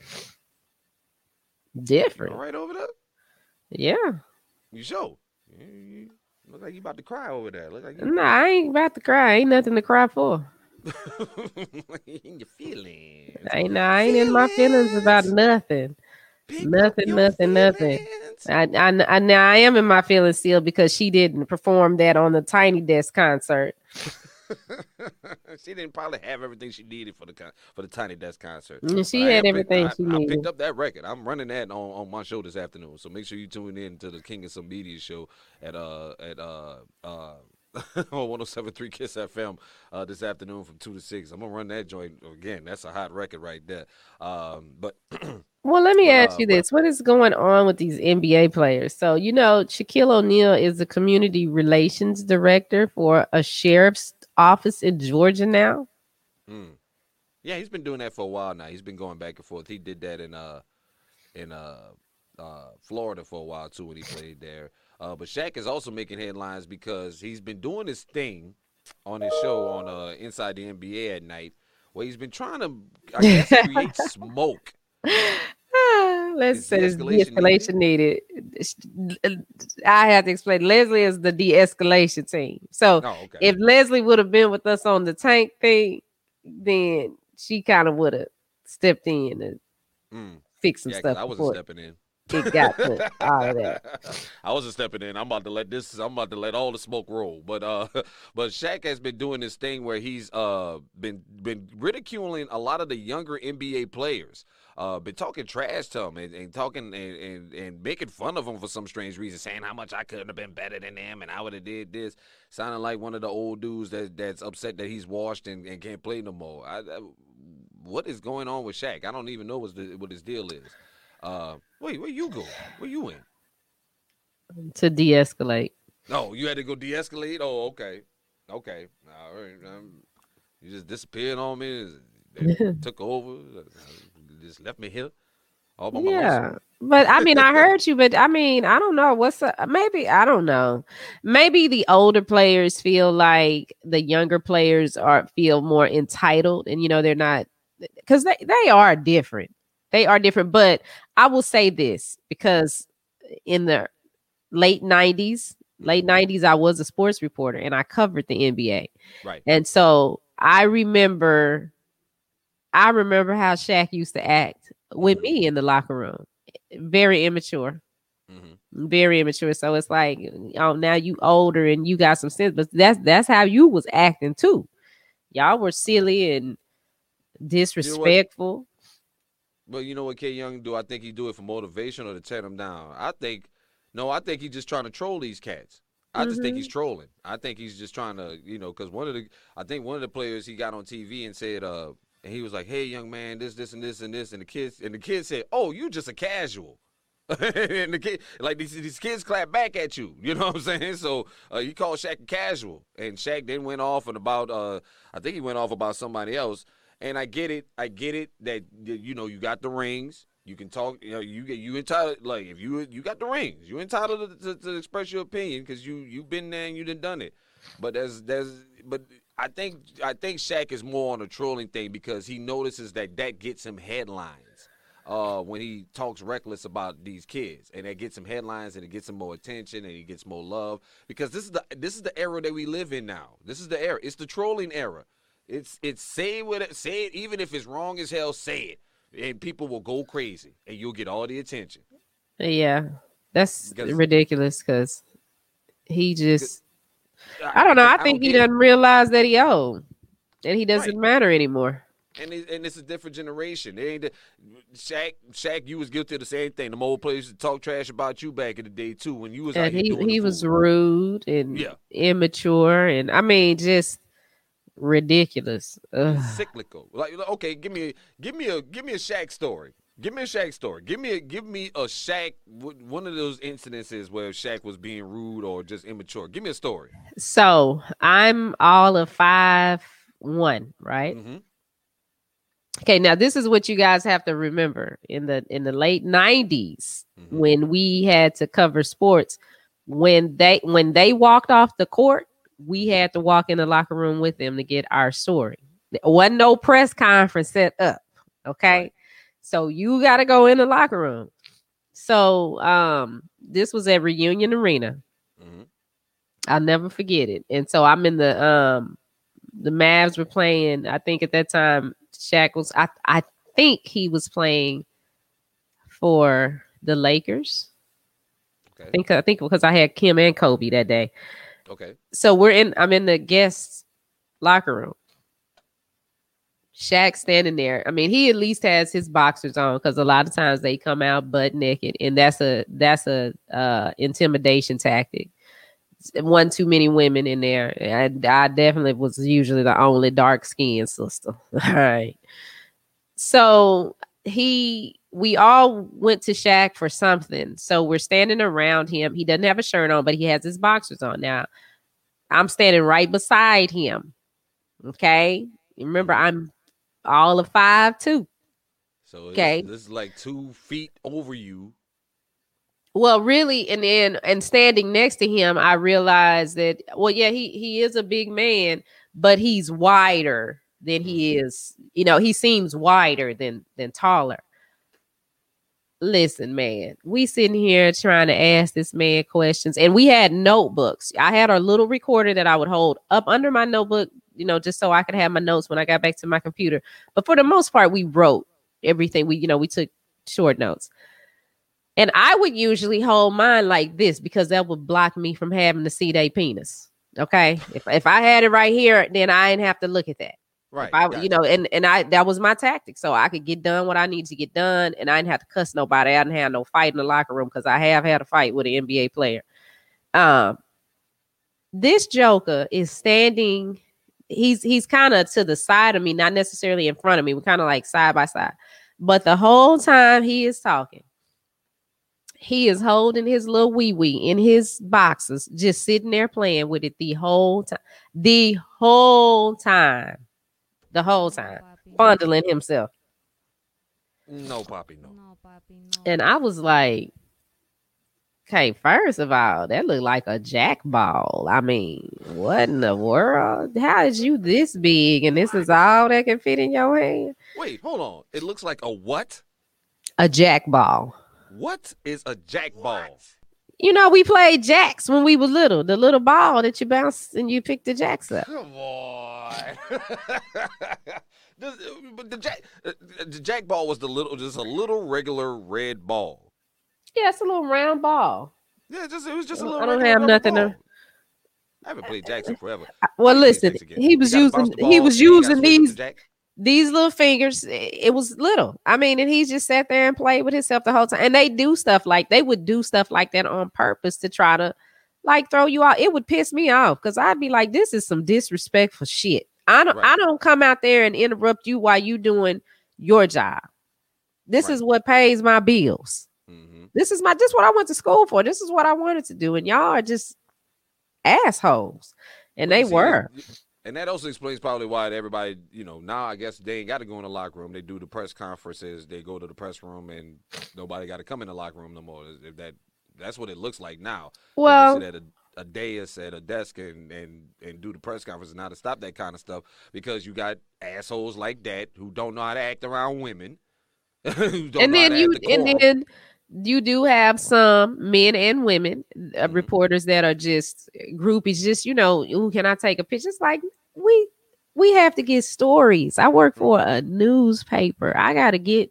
You different. all right over there? Yeah. You show. You, you look like you about to cry over there. Look like you No, I ain't about to cry. Ain't nothing to cry for. in your feelings. I ain't. I ain't in my feelings about nothing. Pick nothing, nothing, nothing. I, I, I now I am in my feelings still because she didn't perform that on the Tiny Desk concert. she didn't probably have everything she needed for the con- for the Tiny Desk concert. Mm, She I had everything I, she I needed. picked up that record. I'm running that on, on my show this afternoon. So make sure you tune in to the King of Some Media show at uh at uh uh on 1073 Kiss FM uh this afternoon from two to six. I'm gonna run that joint again. That's a hot record right there. Um, but Well, let me ask uh, you this: What is going on with these NBA players? So you know, Shaquille O'Neal is the community relations director for a sheriff's office in Georgia now. Mm. Yeah, he's been doing that for a while now. He's been going back and forth. He did that in uh in uh uh Florida for a while too when he played there. Uh but Shaq is also making headlines because he's been doing this thing on his show on uh Inside the NBA at night where he's been trying to I guess create smoke. Ah, Let's Is say it's de-escalation de-escalation needed. I have to explain. Leslie is the de-escalation team. So Oh, okay. if Leslie would have been with us on the tank thing, then she kind of would have stepped in and Mm. fixed some Yeah, stuff. I wasn't stepping in. it got to all of that. I wasn't stepping in. I'm about to let this. I'm about to let all the smoke roll. But uh, but Shaq has been doing this thing where he's uh been been ridiculing a lot of the younger NBA players. Uh, been talking trash to him and, and talking and, and and making fun of him for some strange reason, saying how much I couldn't have been better than them and I would have did this. Sounding like one of the old dudes that that's upset that he's washed and, and can't play no more. I, I, what is going on with Shaq? I don't even know what, the, what his deal is. Uh, wait, where you go? Where you in? to de-escalate. No, you had to go de-escalate. Oh, okay, okay. All right. Um, you just disappeared on me. They took over. Just left me here. All by Yeah, lonesome. but I mean, I heard you, but I mean, I don't know what's up. Maybe I don't know. Maybe the older players feel like the younger players are feel more entitled, and you know they're not because they they are different. They are different, but I will say this because in the late '90s, late mm-hmm. '90s, I was a sports reporter and I covered the NBA. Right. And so I remember, I remember how Shaq used to act with me in the locker room. Very immature, hmm very immature. So it's like, oh, now you older and you got some sense, but that's that's how you was acting too. Y'all were silly and disrespectful. But you know what, K Young do? I think he do it for motivation or to tear them down. I think, no, I think he's just trying to troll these cats. I just think he's trolling. I think he's just trying to, you know, because one of the, I think one of the players he got on TV and said, uh, and he was like, "Hey, young man, this, this, and this, and this," and the kids, and the kid said, "Oh, you just a casual." and the kid, like these, these kids clap back at you. You know what I'm saying? So uh, you called Shaq a casual, and Shaq then went off and about, uh, I think he went off about somebody else. And I get it, I get it that that, you know you got the rings, you can talk, you know, you get you entitled. Like if you you got the rings, you entitled to, to, to express your opinion because you you've been there and you done done it. But there's there's but I think I think Shaq is more on a trolling thing because he notices that that gets him headlines uh, when he talks reckless about these kids, and that gets him headlines, and it gets him more attention, and he gets more love because this is the this is the era that we live in now. This is the era. It's the trolling era. It's it's say what it say it even if it's wrong as hell. Say it, and people will go crazy, and you'll get all the attention. Yeah, that's Because- ridiculous because he just, I don't know. I think he doesn't realize that he old and he doesn't Right. matter anymore. And it, and it's a different generation. It ain't the, Shaq. Shaq, you was guilty of the same thing. The old players talk trash about you back in the day too. When you was And he he was rude and Yeah. immature and I mean just ridiculous. Ugh. cyclical. Like okay, give me give me a give me a Shaq story. Give me a Shaq story. Give me a give me a Shaq one of those incidences where Shaq was being rude or just immature. Give me a story. So I'm all of five one, right? hmm Okay, now this is what you guys have to remember in the in the late 90s Mhm. when we had to cover sports when they when they walked off the court, we had to walk in the locker room with them to get our story. There wasn't no press conference set up, okay? Right. So you got to go in the locker room. So um this was at Reunion Arena. hmm I'll never forget it. And so I'm in the um the Mavs were playing. I think at that time Shaq was I I think he was playing for the Lakers. I think I think because I had Kim and Kobe that day. Okay. So we're in I'm in the guest locker room. Shaq standing there. I mean, he at least has his boxers on because a lot of times they come out butt naked, and that's a that's a uh, intimidation tactic. One too many women in there. I, I definitely was usually the only dark skinned sister. All right. So he we all went to Shaq for something. So we're standing around him. He doesn't have a shirt on, but he has his boxers on. Now I'm standing right beside him. Okay. Remember, I'm all of five two. So Okay. this is like two feet over you. Well, really, and then and standing next to him, I realized that well, yeah, he he is a big man, but he's wider than he mm-hmm. is. You know, he seems wider than than taller. Listen, man, we sitting here trying to ask this man questions, and we had notebooks. I had a little recorder that I would hold up under my notebook, you know, just so I could have my notes when I got back to my computer. But for the most part, we wrote everything. We, you know, we took short notes. And I would usually hold mine like this because that would block me from having to see their penis. Okay. If if I had it right here, then I didn't have to look at that. Right. If I, gotcha. you know, and and I that was my tactic, so I could get done what I need to get done, and I didn't have to cuss nobody. I didn't have no fight in the locker room because I have had a fight with an NBA player. Um, this Joker is standing. He's he's kind of to the side of me, not necessarily in front of me. We're kind of like side by side, but the whole time he is talking, he is holding his little wee wee in his boxes, just sitting there playing with it the whole time. The whole time the whole time, fondling himself. no, Poppy, no. No, papi, no. And I was like, okay, first of all, that looked like a jack ball. I mean, what in the world? How is you this big and this is all that can fit in your hand? Wait, hold on. It looks like a what? A jack ball. What is a jack ball? You know, we played jacks when we were little. The little ball that you bounce and you pick the jacks up. Come on. But the jack, uh, the jack ball was the little, just a little regular red ball. Yeah, it's a little round ball. Yeah, just it was just a little. I don't have nothing to- I haven't played jacks in forever. Well, listen, paying attention again. he was using he was and then you gotta using these the. These little fingers, it was little. I mean, and he just sat there and played with himself the whole time. And they do stuff like they would do stuff like that on purpose to try to like throw you out. It would piss me off because I'd be like, this is some disrespectful shit. I don't I don't come out there and interrupt you while you doing your job. This Right. is what pays my bills. Mhm. This is my this is what I went to school for. This is what I wanted to do. And y'all are just assholes. And But they see, were. And that also explains probably why everybody, you know, now I guess they ain't got to go in the locker room. They do the press conferences. They go to the press room, and nobody got to come in the locker room no more. If that that's what it looks like now. Well, at a, a dais at a desk and, and and do the press conference and how to stop that kind of stuff because you got assholes like that who don't know how to act around women. and then you have and then you do have some men and women uh, Mhm. reporters that are just groupies just you know who can i take a picture it's like we we have to get stories i work for a newspaper i got to get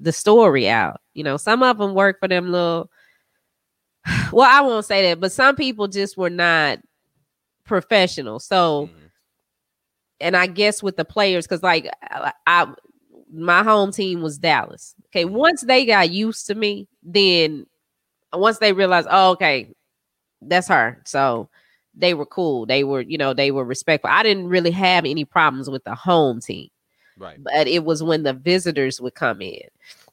the story out you know some of them work for them little well i won't say that but some people just were not professional so Mhm. and I guess with the players, because like I, I, my home team was Dallas. Okay, once they got used to me, then once they realized, oh, okay, that's her. So they were cool. They were, you know, they were respectful. I didn't really have any problems with the home team, right. but it was when the visitors would come in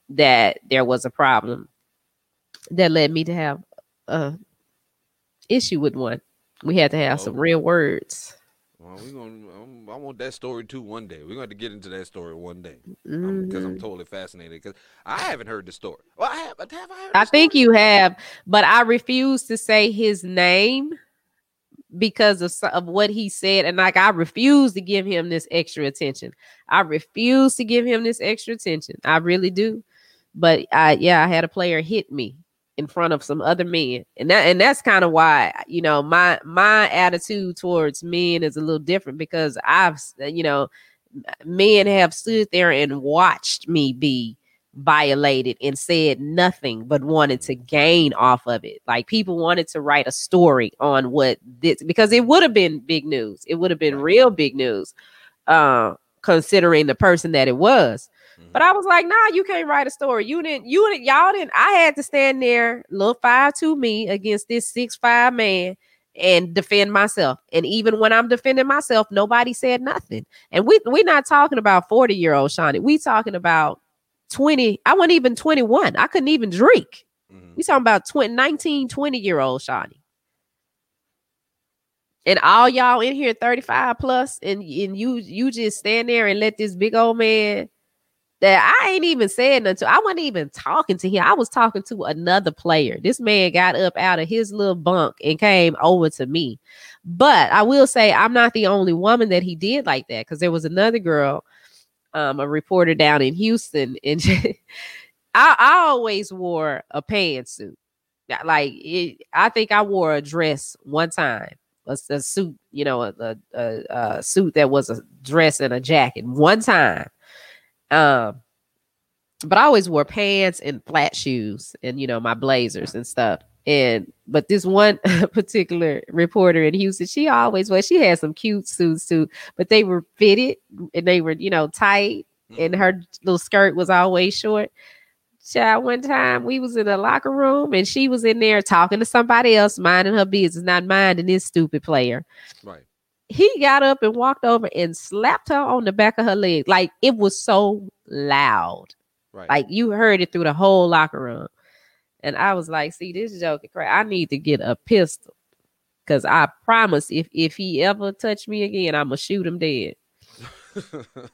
that there was a problem that led me to have a issue with one. We had to have oh. some Oh. real words. Well, we gonna. um, I want that story too one day. We're going to get into that story one day. because I'm, Mhm. totally fascinated. Because I haven't heard the story. Well, I have. Have I heard? I think you have, but I refuse to say his name because of, of what he said. And like, I refuse to give him this extra attention. I refuse to give him this extra attention. I really do. But I, yeah, I had a player hit me in front of some other men, and that, and that's kind of why, you know, my my attitude towards men is a little different because I've, you know, men have stood there and watched me be violated and said nothing but wanted to gain off of it. Like people wanted to write a story on what this because it would have been big news. It would have been real big news, uh, considering the person that it was. But I was like, nah, you can't write a story. You didn't, you didn't, y'all didn't. I had to stand there, little five to me against this six five man and defend myself. And even when I'm defending myself, nobody said nothing. And we we're not talking about 40 year old Shawnee. We talking about 20. I wasn't even 21. I couldn't even drink. Mm-hmm. We talking about 20, 19, 20 year old Shawnee. And all y'all in here 35 plus, and, and you you just stand there and let this big old man that I ain't even saying nothing to. I wasn't even talking to him. I was talking to another player. This man got up out of his little bunk and came over to me. But I will say I'm not the only woman that he did like that because there was another girl, um, a reporter down in Houston, and I, I always wore a pantsuit. Like it, I think I wore a dress one time, a, a suit, you know, a, a, a suit that was a dress and a jacket one time um, but I always wore pants and flat shoes and you know my blazers and stuff. And but this one particular reporter in Houston, she always was. She had some cute suits too, but they were fitted and they were you know tight, and mm-hmm. her little skirt was always short. Child, one time we was in the locker room and she was in there talking to somebody else, minding her business, not minding this stupid player. Right he got up and walked over and slapped her on the back of her leg. Like it was so loud. Right. Like you heard it through the whole locker room. And I was like, see, this joke is crazy. I need to get a pistol. Cause I promise if if he ever touch me again, I'm gonna shoot him dead.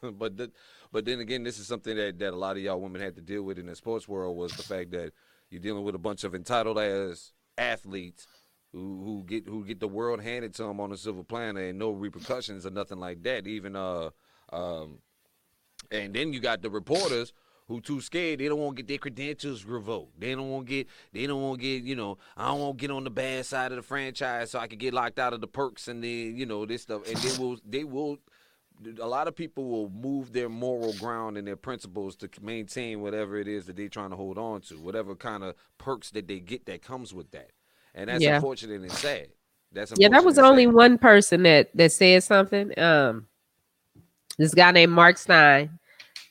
but the, but then again, this is something that, that a lot of y'all women had to deal with in the sports world was the fact that you're dealing with a bunch of entitled ass athletes who, who get who get the world handed to them on a silver platter and no repercussions or nothing like that. Even uh um, and then you got the reporters who too scared. They don't want to get their credentials revoked. They don't want to get. They don't want to get. You know, I don't want to get on the bad side of the franchise so I can get locked out of the perks and then you know this stuff. And they will. They will. A lot of people will move their moral ground and their principles to maintain whatever it is that they're trying to hold on to, whatever kind of perks that they get that comes with that and that's yeah. unfortunate and sad. That's yeah. That was only sad. one person that that said something. Um, this guy named Marc Stein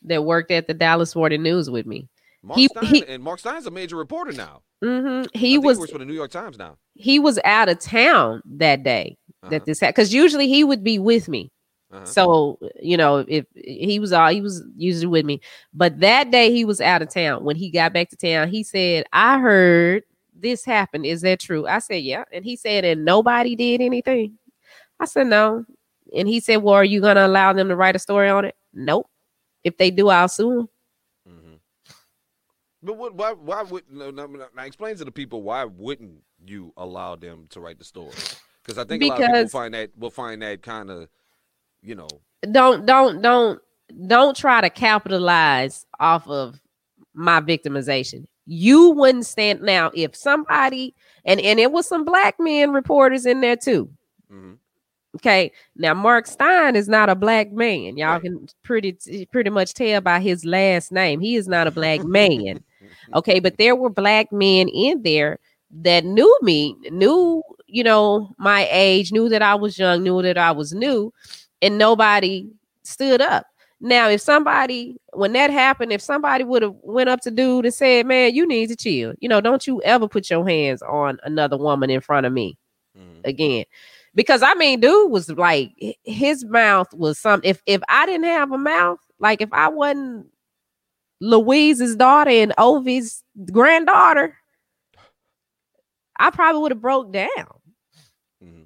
that worked at the Dallas Morning News with me. Marc he, Stein, he, and Marc Stein's a major reporter now. Mm-hmm, he was works for the New York Times now. He was out of town that day uh-huh. that this happened because usually he would be with me. Uh-huh. So you know, if he was all he was usually with me, but that day he was out of town. When he got back to town, he said, "I heard this happened. Is that true? I said, yeah. And he said, and nobody did anything. I said, no. And he said, well, are you going to allow them to write a story on it? Nope. If they do, I'll sue them. Mm-hmm. But what, why, why would, no, no, no, now explain to the people, why wouldn't you allow them to write the story? Because I think because, a lot of people find that, will find that kind of, you know. Don't, don't, don't, don't try to capitalize off of my victimization you wouldn't stand now if somebody and and it was some black men reporters in there too. Mm-hmm. Okay, now Marc Stein is not a black man. Y'all right. can pretty pretty much tell by his last name. He is not a black man. okay, but there were black men in there that knew me, knew you know my age, knew that I was young, knew that I was new, and nobody stood up. Now, if somebody, when that happened, if somebody would have went up to dude and said, "Man, you need to chill," you know, don't you ever put your hands on another woman in front of me mm-hmm. again, because I mean, dude was like, his mouth was some. If if I didn't have a mouth, like if I wasn't Louise's daughter and Ovi's granddaughter, I probably would have broke down. Mm-hmm.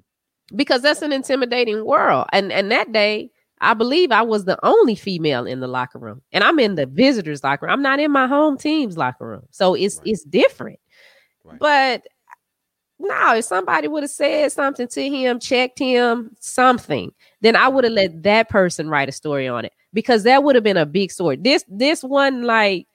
Because that's an intimidating world, and and that day I believe I was the only female in the locker room, and I'm in the visitors' locker room. I'm not in my home team's locker room, so it's right. it's different. Right. But no, if somebody would have said something to him, checked him, something, then I would have let that person write a story on it because that would have been a big story. This this one like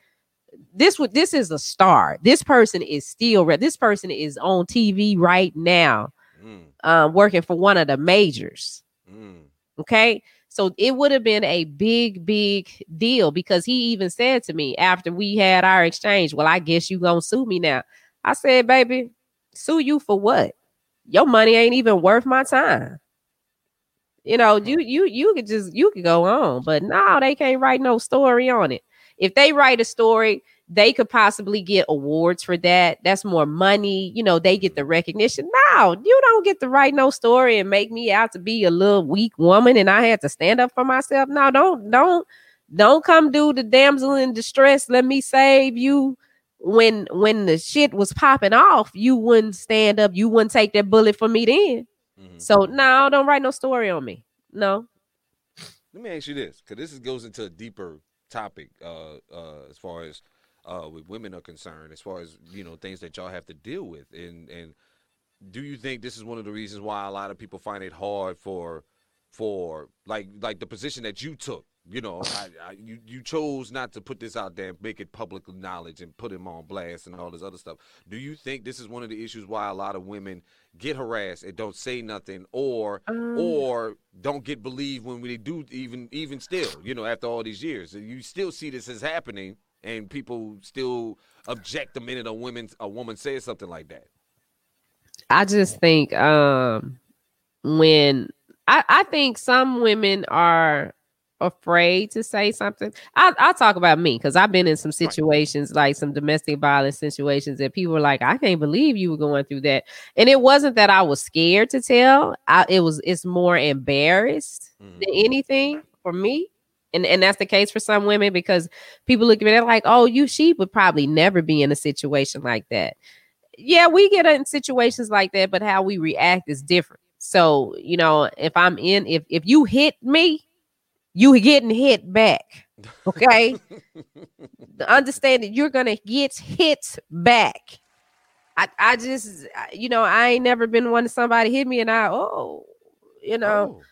this would this is a star. This person is still this person is on TV right now, mm. um, working for one of the majors. Mm. Okay, So it would have been a big, big deal because he even said to me after we had our exchange, Well, I guess you gonna sue me now. I said, baby, sue you for what? Your money ain't even worth my time. You know, you you you could just you could go on, but no, they can't write no story on it. If they write a story, they could possibly get awards for that. That's more money. You know, they get the recognition. Now you don't get to write no story and make me out to be a little weak woman and I had to stand up for myself. No, don't, don't, don't come do the damsel in distress. Let me save you. When when the shit was popping off, you wouldn't stand up. You wouldn't take that bullet for me then. Mm-hmm. So no, don't write no story on me. No. Let me ask you this, because this is, goes into a deeper topic uh, uh, as far as uh, with women are concerned, as far as you know things that y'all have to deal with, and and do you think this is one of the reasons why a lot of people find it hard for for like like the position that you took? You know, I, I, you you chose not to put this out there and make it public knowledge and put him on blast and all this other stuff. Do you think this is one of the issues why a lot of women get harassed and don't say nothing, or um, or don't get believed when they do even even still? You know, after all these years, you still see this as happening and people still object the minute a woman a woman says something like that. I just think um when I, I think some women are afraid to say something. I, I'll talk about me because I've been in some situations right. like some domestic violence situations that people were like, I can't believe you were going through that. And it wasn't that I was scared to tell. I, it was it's more embarrassed mm-hmm. than anything for me and and that's the case for some women because people look at it like, oh, you she would probably never be in a situation like that. Yeah, we get in situations like that, but how we react is different. So you know, if I'm in, if if you hit me, you getting hit back. Okay, understand that you're gonna get hit back. I I just you know I ain't never been one somebody hit me and I oh you know. Oh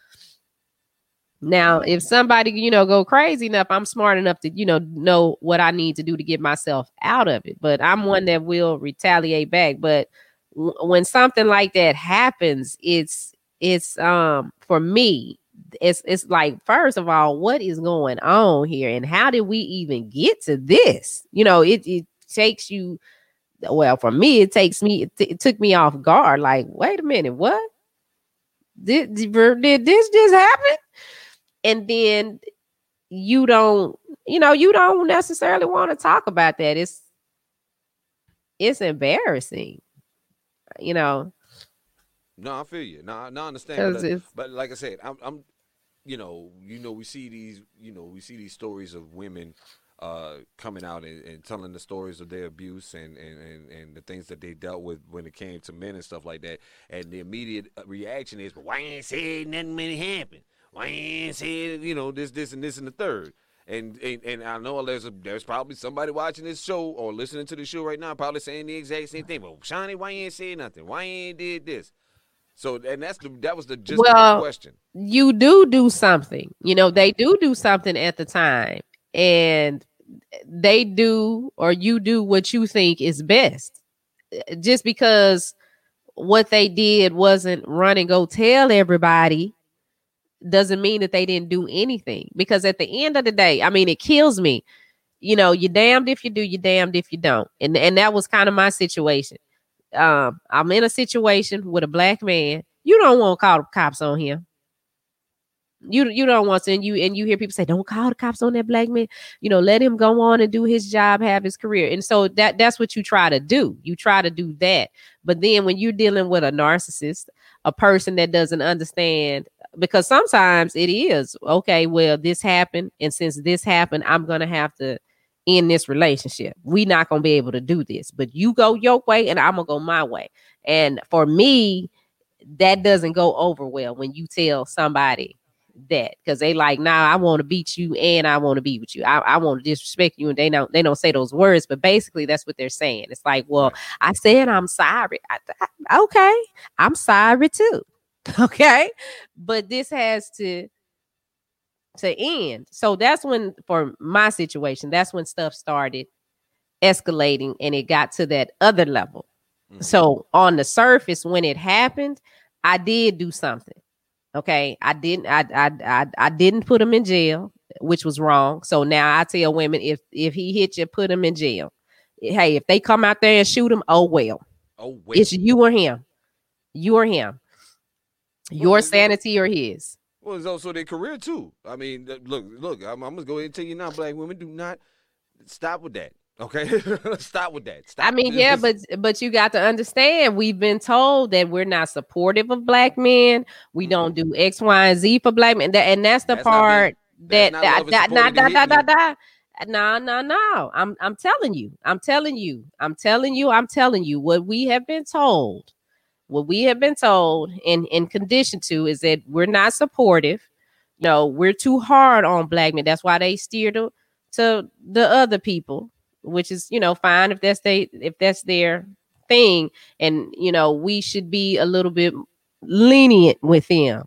now, if somebody, you know, go crazy enough, I'm smart enough to, you know, know what I need to do to get myself out of it. But I'm one that will retaliate back. But w- when something like that happens, it's it's um for me, it's it's like first of all, what is going on here, and how did we even get to this? You know, it it takes you. Well, for me, it takes me. It, t- it took me off guard. Like, wait a minute, what? Did, did this just happen? And then you don't you know you don't necessarily want to talk about that it's it's embarrassing you know no i feel you no, no i understand but, but, like i said I'm, I'm you know you know we see these you know we see these stories of women uh, coming out and, and, telling the stories of their abuse and, and, and, and, the things that they dealt with when it came to men and stuff like that. And the immediate reaction is, "But why ain't said nothing when it happened?" Why ain't saying you know this, this, and this, and the third. And, and and I know there's a, there's probably somebody watching this show or listening to the show right now, probably saying the exact same thing. Well, Shawnee, why you ain't saying nothing? Why you ain't did this? So and that's the that was the just well, question. You do do something. You know, they do do something at the time, and they do or you do what you think is best. Just because what they did wasn't run and go tell everybody doesn't mean that they didn't do anything because at the end of the day, I mean, it kills me. You know, you're damned if you do, you're damned if you don't. And and that was kind of my situation. Um, I'm in a situation with a black man. You don't want to call the cops on him. You you don't want to, and you and you hear people say, "Don't call the cops on that black man." You know, let him go on and do his job, have his career, and so that that's what you try to do. You try to do that, but then when you're dealing with a narcissist, a person that doesn't understand because sometimes it is okay well this happened and since this happened i'm gonna have to end this relationship. We not gonna be able to do this but you go your way and i'm gonna go my way. And for me that doesn't go over well when you tell somebody that because they like now nah, i want to beat you and i want to be with you. I, I want to disrespect you and they don't they don't say those words but basically that's what they're saying. It's like well i said i'm sorry. I, I, okay i'm sorry too okay but this has to to end so that's when for my situation that's when stuff started escalating and it got to that other level mm-hmm. so on the surface when it happened i did do something Okay, I didn't. I I I, I didn't put him in jail, which was wrong. So now I tell women if if he hit you, put him in jail. Hey, if they come out there and shoot him, oh well. Oh wait. It's you or him. You or him. Your sanity or his. Well, it's also their career too. I mean, look, look. I'm, I'm gonna go ahead and tell you now, black women do not stop with that. Okay, stop with that. Stop. I mean, yeah, but but you got to understand, we've been told that we're not supportive of black men. We mm-hmm. don't do X, Y, and Z for black men. That, and that's the That's part that not that that nah, nah, nah, nah, nah. No, no, no. I'm I'm telling you. I'm telling you. I'm telling you. I'm telling you what we have been told. What we have been told and and conditioned to is that we're not supportive. No, we're too hard on black men. That's why they steer to to the other people, which is you know fine if that's they if that's their thing. And you know we should be a little bit lenient with them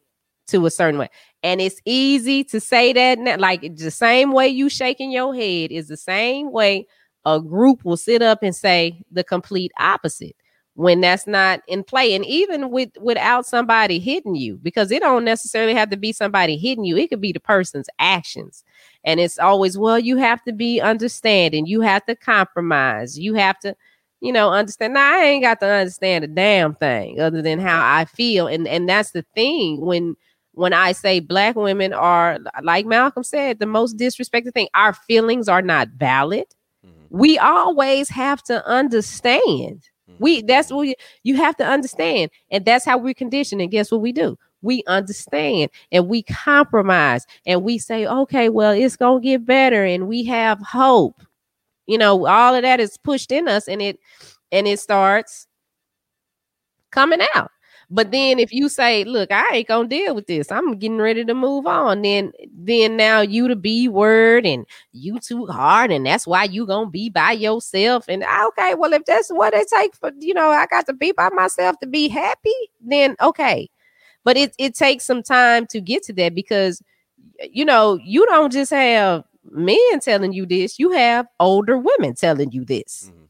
to a certain way. And it's easy to say that now, like the same way you shaking your head is the same way a group will sit up and say the complete opposite when that's not in play. And even with without somebody hitting you, because it don't necessarily have to be somebody hitting you, it could be the person's actions. And it's always, well, you have to be understanding, you have to compromise, you have to you know, understand. Now I ain't got to understand a damn thing other than how I feel, and and that's the thing when when I say black women are like Malcolm said, the most disrespected thing. Our feelings are not valid. Mhm, We always have to understand. We that's mhm. what you, you have to understand, and that's how we're conditioned. And guess what we do? We understand and we compromise and we say, okay, well, it's gonna get better, and we have hope. You know, all of that is pushed in us, and it and it starts coming out. But then if you say, look, I ain't gonna deal with this, I'm getting ready to move on, then then now you the B word and you too hard, and that's why you gonna be by yourself. And okay, well, if that's what it takes for you know, I got to be by myself to be happy, then okay. But it it takes some time to get to that because you know, you don't just have men telling you this, you have older women telling you this. Mhm, mhm, mhm.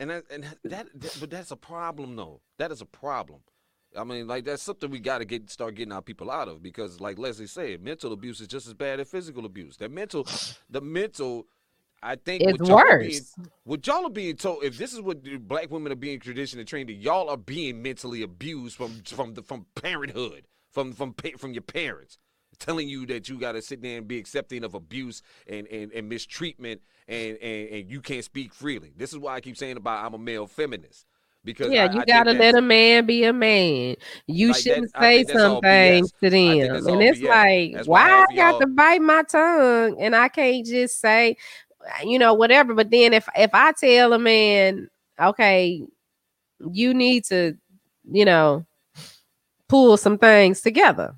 And that, and that, that, but that's a problem though. That is a problem. I mean, like that's something we got to get start getting our people out of because, like Leslie said, mental abuse is just as bad as physical abuse. That mental, the mental, I think It's what y'all being- worse. what y'all are being told, if this is what the black women are being conditioned and trained to, y'all are being mentally abused from from the from parenthood, from from from your parents, telling you that you got to sit there and be accepting of abuse and and, and mistreatment, and, and and you can't speak freely. This is why I keep saying about I'm a male feminist because Yeah, I- you I gotta let a man be a man. You Like shouldn't I say think that's some things to them. And it's BS. like, That's why why I got to bite my tongue and I can't just say, you know, whatever. But then if if I tell a man, okay, you need to, you know, pull some things together.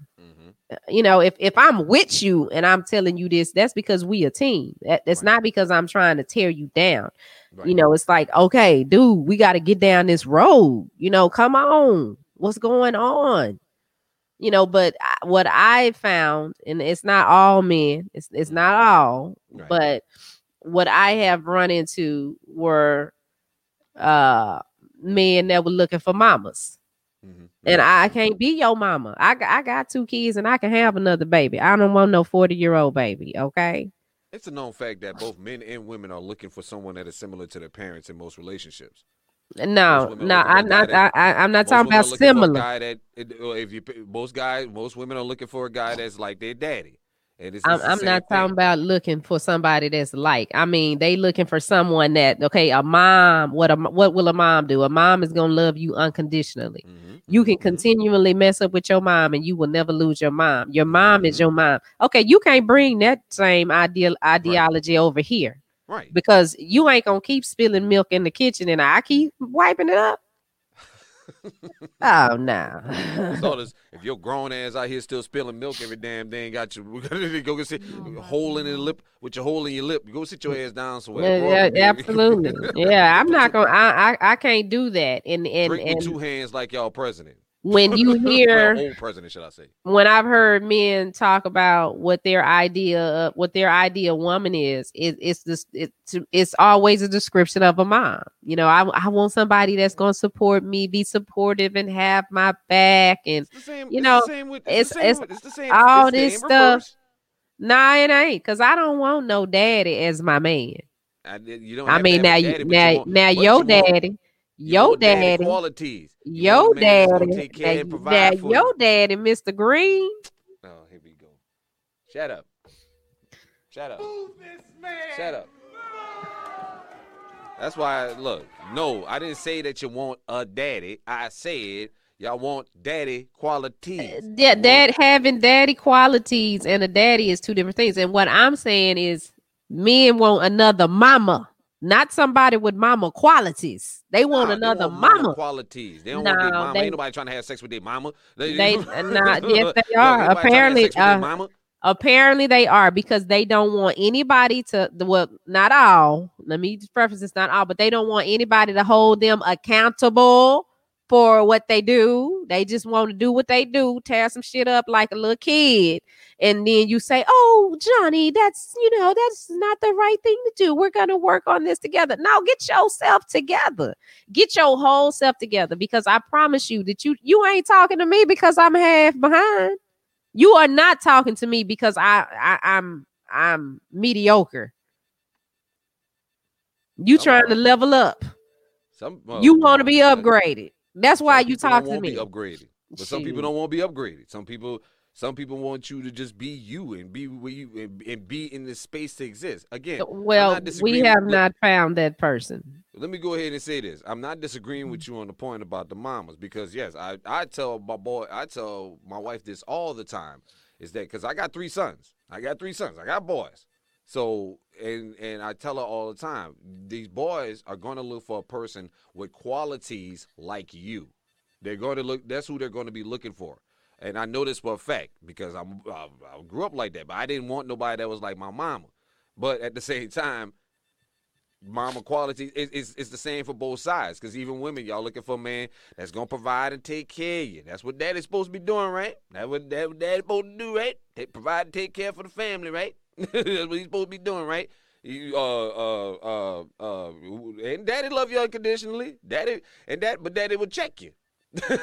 You know, if if I'm with you and I'm telling you this, that's because we a team. That, that's Right. not because I'm trying to tear you down. Right. You know, it's like, okay, dude, we got to get down this road. You know, come on. What's going on? You know, but I- what I found, and it's not all men, it's it's not all, Right. but what I have run into were uh men that were looking for mamas. Mhm. And I can't be your mama. I got I got two kids and I can have another baby. I don't want no 40 year old baby. Okay. It's a known fact that both men and women are looking for someone that is similar to their parents in most relationships. No, women no, are looking for a I'm not. I, that- I, I'm not talking about looking for a similar. guy that if you most guys, most women are looking for a guy that's like their daddy. And it's, I'm, I'm not thing. talking about looking for somebody that's like. I mean, they looking for someone that okay, a mom. What a what will a mom do? A mom is gonna love you unconditionally. Mhm, You can continually mess up with your mom, and you will never lose your mom. Your mom is Mhm. your mom. Okay, you can't bring that same ideal ideology over here Right. because you ain't gonna keep spilling milk in the kitchen, and I keep wiping it up. Oh no. So this, if your grown ass out here still spilling milk every damn day, and got you we gotta go sit oh, hole in your lip with your hole in your lip. Go sit your ass down somewhere. Yeah, yeah, absolutely. Yeah, I'm not gonna. I, I I can't do that. And and drink and with two hands like y'all president. When you hear old president, should I say? When I've heard men talk about what their idea, of what their ideal woman is, it, it's this, it's it's always a description of a mom. You know, I I want somebody that's going to support me, be supportive, and have my back, and same, you know, with, it's it's, it's, the same, all this stuff. Nah, it ain't because I don't want no daddy as my man. I, you don't I mean, now, daddy, now, you want, now, your daddy. Yo daddy, qualities. Yo daddy, now, now yo daddy, Mr. Green. Oh, here we go. Shut up. Shut up. Shut up. That's why, look, no, I didn't say that you want a daddy. I said y'all want daddy qualities. Uh, yeah, dad having daddy qualities and a daddy is two different things. And what I'm saying is, men want another mama not somebody with mama qualities. They want nah, another they want mama. qualities. They don't want their mama. They, Ain't nobody trying to have sex with their mama. They, they uh, not yes they are. Look, apparently, uh, apparently they are because they don't want anybody to. Well, not all. Let me preface this: not all, but they don't want anybody to hold them accountable for what they do. They just want to do what they do, tear some shit up like a little kid. And then you say, Oh, Johnny, that's, you know, that's not the right thing to do. We're going to work on this together. Now get yourself together. Get your whole self together because I promise you that you, you ain't talking to me because I'm half behind. You are not talking to me because I, I I'm, I'm mediocre. You trying to level up. Some, you want to be upgraded. That's why you talk to me. upgraded, but some people don't want to be upgraded. Some people, some people want you to just be you and be where you and, and be in this space to exist. Again, well, we have with, not found that person. Let me go ahead and say this: I'm not disagreeing with mm. you on the point about the mamas because yes, I I tell my boy, I tell my wife this all the time. Is that because I got three sons? I got three sons. I got boys. So and and I tell her all the time, these boys are going to look for a person with qualities like you. They're going to look. That's who they're going to be looking for. And I know this for a fact because I'm I, I grew up like that. But I didn't want nobody that was like my mama. But at the same time, mama quality is, is, is the same for both sides. Because even women, y'all looking for a man that's gonna provide and take care of you. That's what daddy's supposed to be doing, right? That's what, that daddy's supposed to do, right? They provide and take care for the family, right? That's what he's supposed to be doing, right? You, uh, uh, uh, uh, and daddy love you unconditionally. Daddy, and that, but daddy will check you.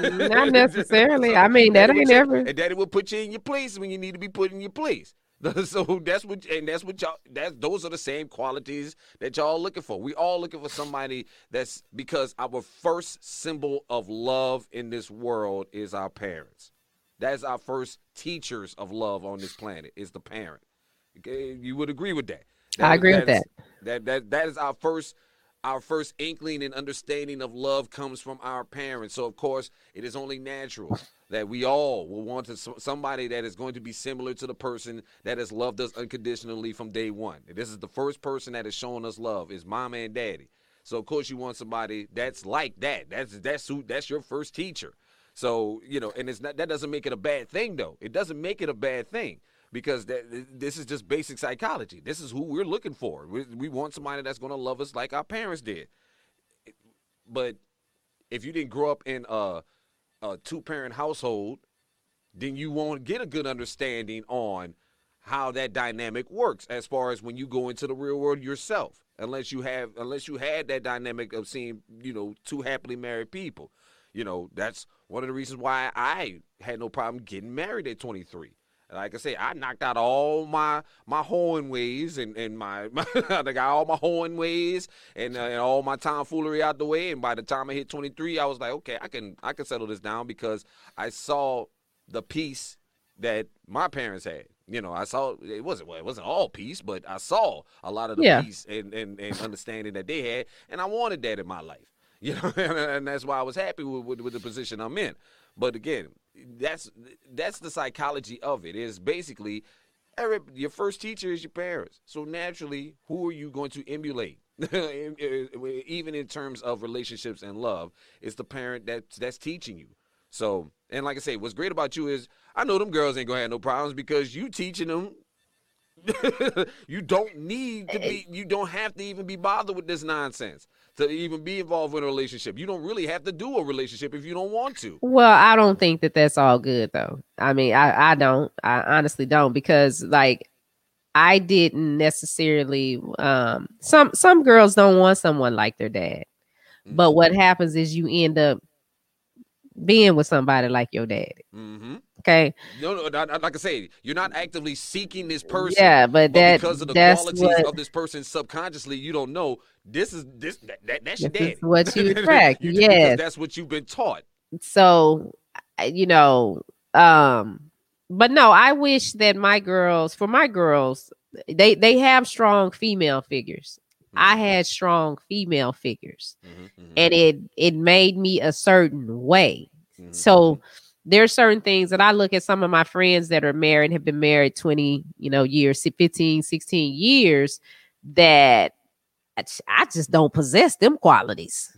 Not necessarily. I mean, that ain't ever. And daddy will put you in your place when you need to be put in your place. so that's what, and that's what y'all. That those are the same qualities that y'all looking for. We all looking for somebody that's because our first symbol of love in this world is our parents. That's our first teachers of love on this planet is the parent. You would agree with that. that I agree that with is, that. That that that is our first our first inkling and understanding of love comes from our parents. So of course, it is only natural that we all will want to somebody that is going to be similar to the person that has loved us unconditionally from day one. This is the first person that has shown us love is mama and daddy. So of course you want somebody that's like that. That's that's who that's your first teacher. So, you know, and it's not that doesn't make it a bad thing though. It doesn't make it a bad thing because that, this is just basic psychology. This is who we're looking for. We, we want somebody that's going to love us like our parents did. But if you didn't grow up in a, a two parent household, then you won't get a good understanding on how that dynamic works as far as when you go into the real world yourself unless you have unless you had that dynamic of seeing you know two happily married people you know that's one of the reasons why i had no problem getting married at 23 like I say, I knocked out all my my horn ways and and my, my I got all my horn ways and, uh, and all my tomfoolery out the way. And by the time I hit 23, I was like, okay, I can I can settle this down because I saw the peace that my parents had. You know, I saw it wasn't well, it wasn't all peace, but I saw a lot of the yeah. peace and, and, and understanding that they had, and I wanted that in my life. You know, and that's why I was happy with, with, with the position I'm in. But again, that's that's the psychology of it. Is basically every, your first teacher is your parents. So naturally, who are you going to emulate? Even in terms of relationships and love, it's the parent that's that's teaching you. So, and like I say, what's great about you is I know them girls ain't gonna have no problems because you teaching them you don't need to be. You don't have to even be bothered with this nonsense to even be involved in a relationship. You don't really have to do a relationship if you don't want to. Well, I don't think that that's all good though. I mean, I I don't. I honestly don't because like I didn't necessarily. Um, some some girls don't want someone like their dad, mm-hmm. but what happens is you end up being with somebody like your daddy. Mm-hmm. Okay. No, no, not, like I say, you're not actively seeking this person. Yeah, but, but that because of the qualities what, of this person subconsciously, you don't know this is this that, that that's your daddy. what you attract. yes, that's what you've been taught. So, you know, um, but no, I wish that my girls, for my girls, they they have strong female figures. I mm-hmm. had strong female figures, mm-hmm, mm-hmm. and it it made me a certain way. Mm-hmm. So there's certain things that I look at some of my friends that are married have been married 20, you know, years, 15, 16 years that I just don't possess them qualities.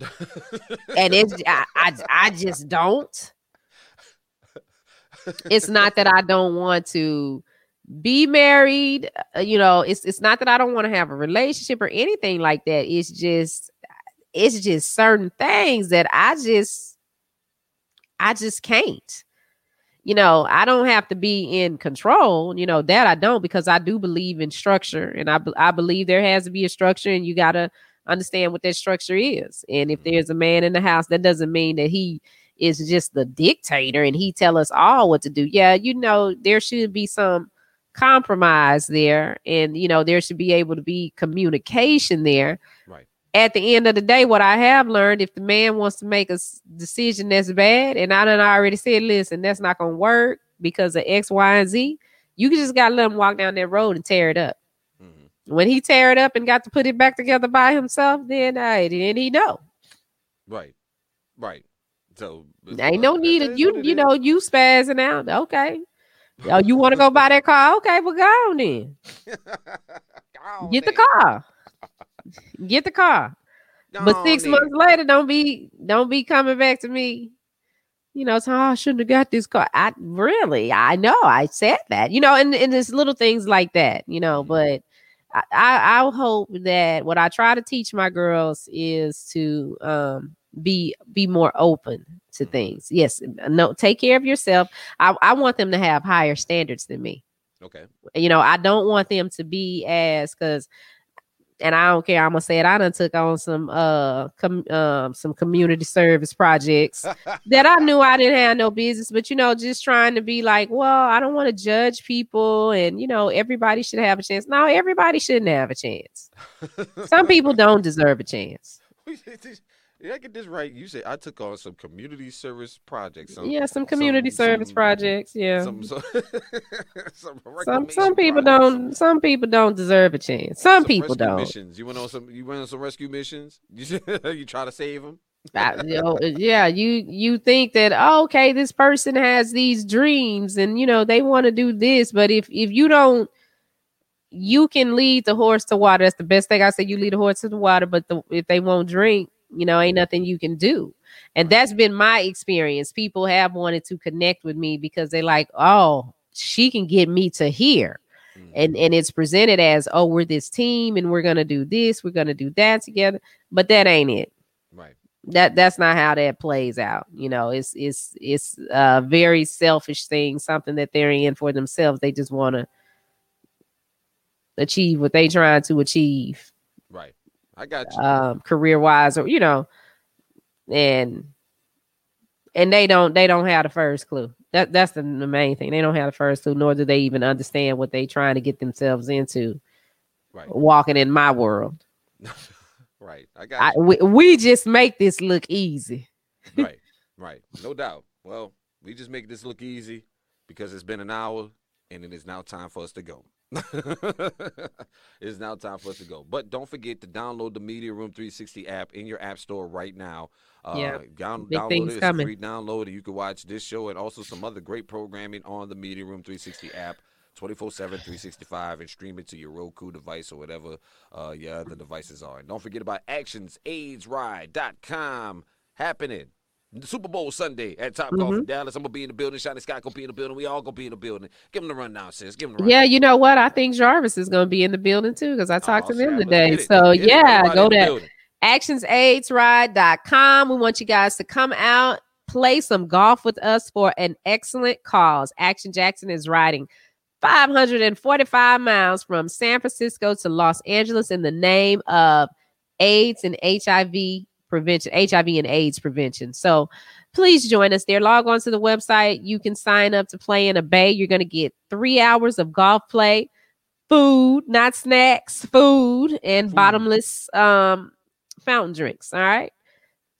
and it's I, I I just don't. It's not that I don't want to be married, uh, you know, it's it's not that I don't want to have a relationship or anything like that. It's just it's just certain things that I just I just can't. You know, I don't have to be in control. You know that I don't because I do believe in structure, and I I believe there has to be a structure, and you gotta understand what that structure is. And if mm-hmm. there's a man in the house, that doesn't mean that he is just the dictator and he tell us all what to do. Yeah, you know, there should be some compromise there and you know there should be able to be communication there at the end of the day, what I have learned, if the man wants to make a decision that's bad, and I done already said, listen, that's not gonna work because of X, Y, and Z, you just gotta let him walk down that road and tear it up. Mm-hmm. When he tear it up and got to put it back together by himself, then uh, then he know. Right, right. So ain't no need of you. You know, you spazzing out. Okay. Oh, you want to go buy that car? Okay, well, go on then. go Get the car. Get the car. but six months later, don't be don't be coming back to me. You know, so oh, I shouldn't have got this car. I really, I know, I said that. You know, and and there's little things like that. You know, mm-hmm. but I, I I hope that what I try to teach my girls is to um be be more open to mm-hmm. things. Yes, no, take care of yourself. I, I want them to have higher standards than me. Okay. You know, I don't want them to be as because and I don't care. I'm gonna say it. I done took on some uh com- um some community service projects that I knew I didn't have no business, but you know, just trying to be like, well, I don't want to judge people, and you know, everybody should have a chance. No, everybody shouldn't have a chance. some people don't deserve a chance. Did I get this right? You said I took on some community service projects. Some, yeah, some community some, service some, projects. Yeah. Some some, some, some people projects. don't. Some people don't deserve a chance. Some, people don't. Missions. You went on some. You went on some rescue missions. You you try to save them. I, you uh, know, yeah, you you think that oh, okay, this person has these dreams and you know they want to do this, but if if you don't you can lead the horse to water. That's the best thing I say. You lead the horse to the water, but the, if they won't drink, you know, ain't nothing you can do. And that's been my experience. People have wanted to connect with me because they like, oh, she can get me to here. Mm-hmm. And and it's presented as, oh, we're this team and we're gonna do this, we're gonna do that together. But that ain't it. Right. That that's not how that plays out. You know, it's it's it's a very selfish thing, something that they're in for themselves. They just want to achieve what they trying to achieve. I got you. Um, career wise, or you know, and and they don't they don't have the first clue. That that's the, the main thing. They don't have the first clue, nor do they even understand what they're trying to get themselves into. Right. Walking in my world. right. I got. I, we, we just make this look easy. right. Right. No doubt. Well, we just make this look easy because it's been an hour and it is now time for us to go. it's now time for us to go. But don't forget to download the Media Room 360 app in your app store right now. Uh, yeah, down, download it. It's coming. free download, and you can watch this show and also some other great programming on the Media Room 360 app. 24 7, 365, and stream it to your Roku device or whatever uh, your other devices are. And don't forget about actionsaidsride.com happening Super Bowl Sunday at Topgolf in Dallas. I'm gonna be in the building. Shawnee Scott gonna be in the building. We all gonna be in the building. Give him the rundown, sis. Give him the rundown. Yeah, you know what? I think Jarvis is to be in the building too because I oh, talked Oh, to them today. So get yeah, go to building. actionsaidride.com. We want you guys to come out, play some golf with us for an excellent cause. Action Jackson is riding 545 miles from San Francisco to Los Angeles in the name of AIDS and HIV prevention, HIV and AIDS prevention. So please join us there. Log on to the website. You can sign up to play in a bay. You're going to get three hours of golf play, food, not snacks, food, and Food. bottomless um, fountain drinks. All right.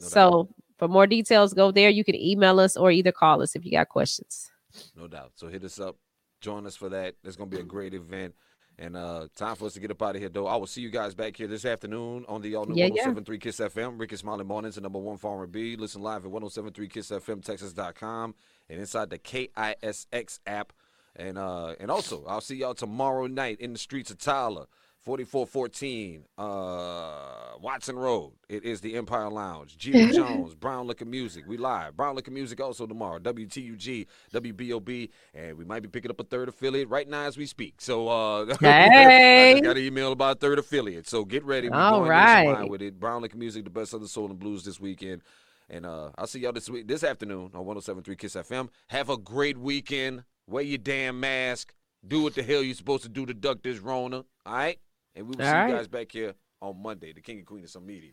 No so for more details, go there. You can email us or either call us if you got questions. No doubt. So hit us up. Join us for that. It's gonna be a great event. And uh time for us to get up out of here though. I will see you guys back here this afternoon on the all new Yeah, yeah. 1073 Kiss FM. Rickey Smiley Mornings, the number one for R&B. Listen live at 1073 Kiss FM Texas.com and inside the KISX app. And uh and also I'll see y'all tomorrow night in the streets of Tyler. 4414 uh Watson Road. It is the Empire Lounge. Gina Jones, Brown Liquor Music. We live. Brown Liquor Music also tomorrow. WTUG, WBOB, and we might be picking up a third affiliate right now as we speak. So uh Hey. just got an email about a third affiliate. So get ready. We're All going right. with it. Brown Liquor Music, the best of the soul and blues this weekend. And uh I'll see y'all this week this afternoon on 1073 Kiss FM. Have a great weekend. Wear your damn mask. Do what the hell you're supposed to do to duck this Rona. All right? And we will All see right. you guys back here on Monday, the King and Queen of some media.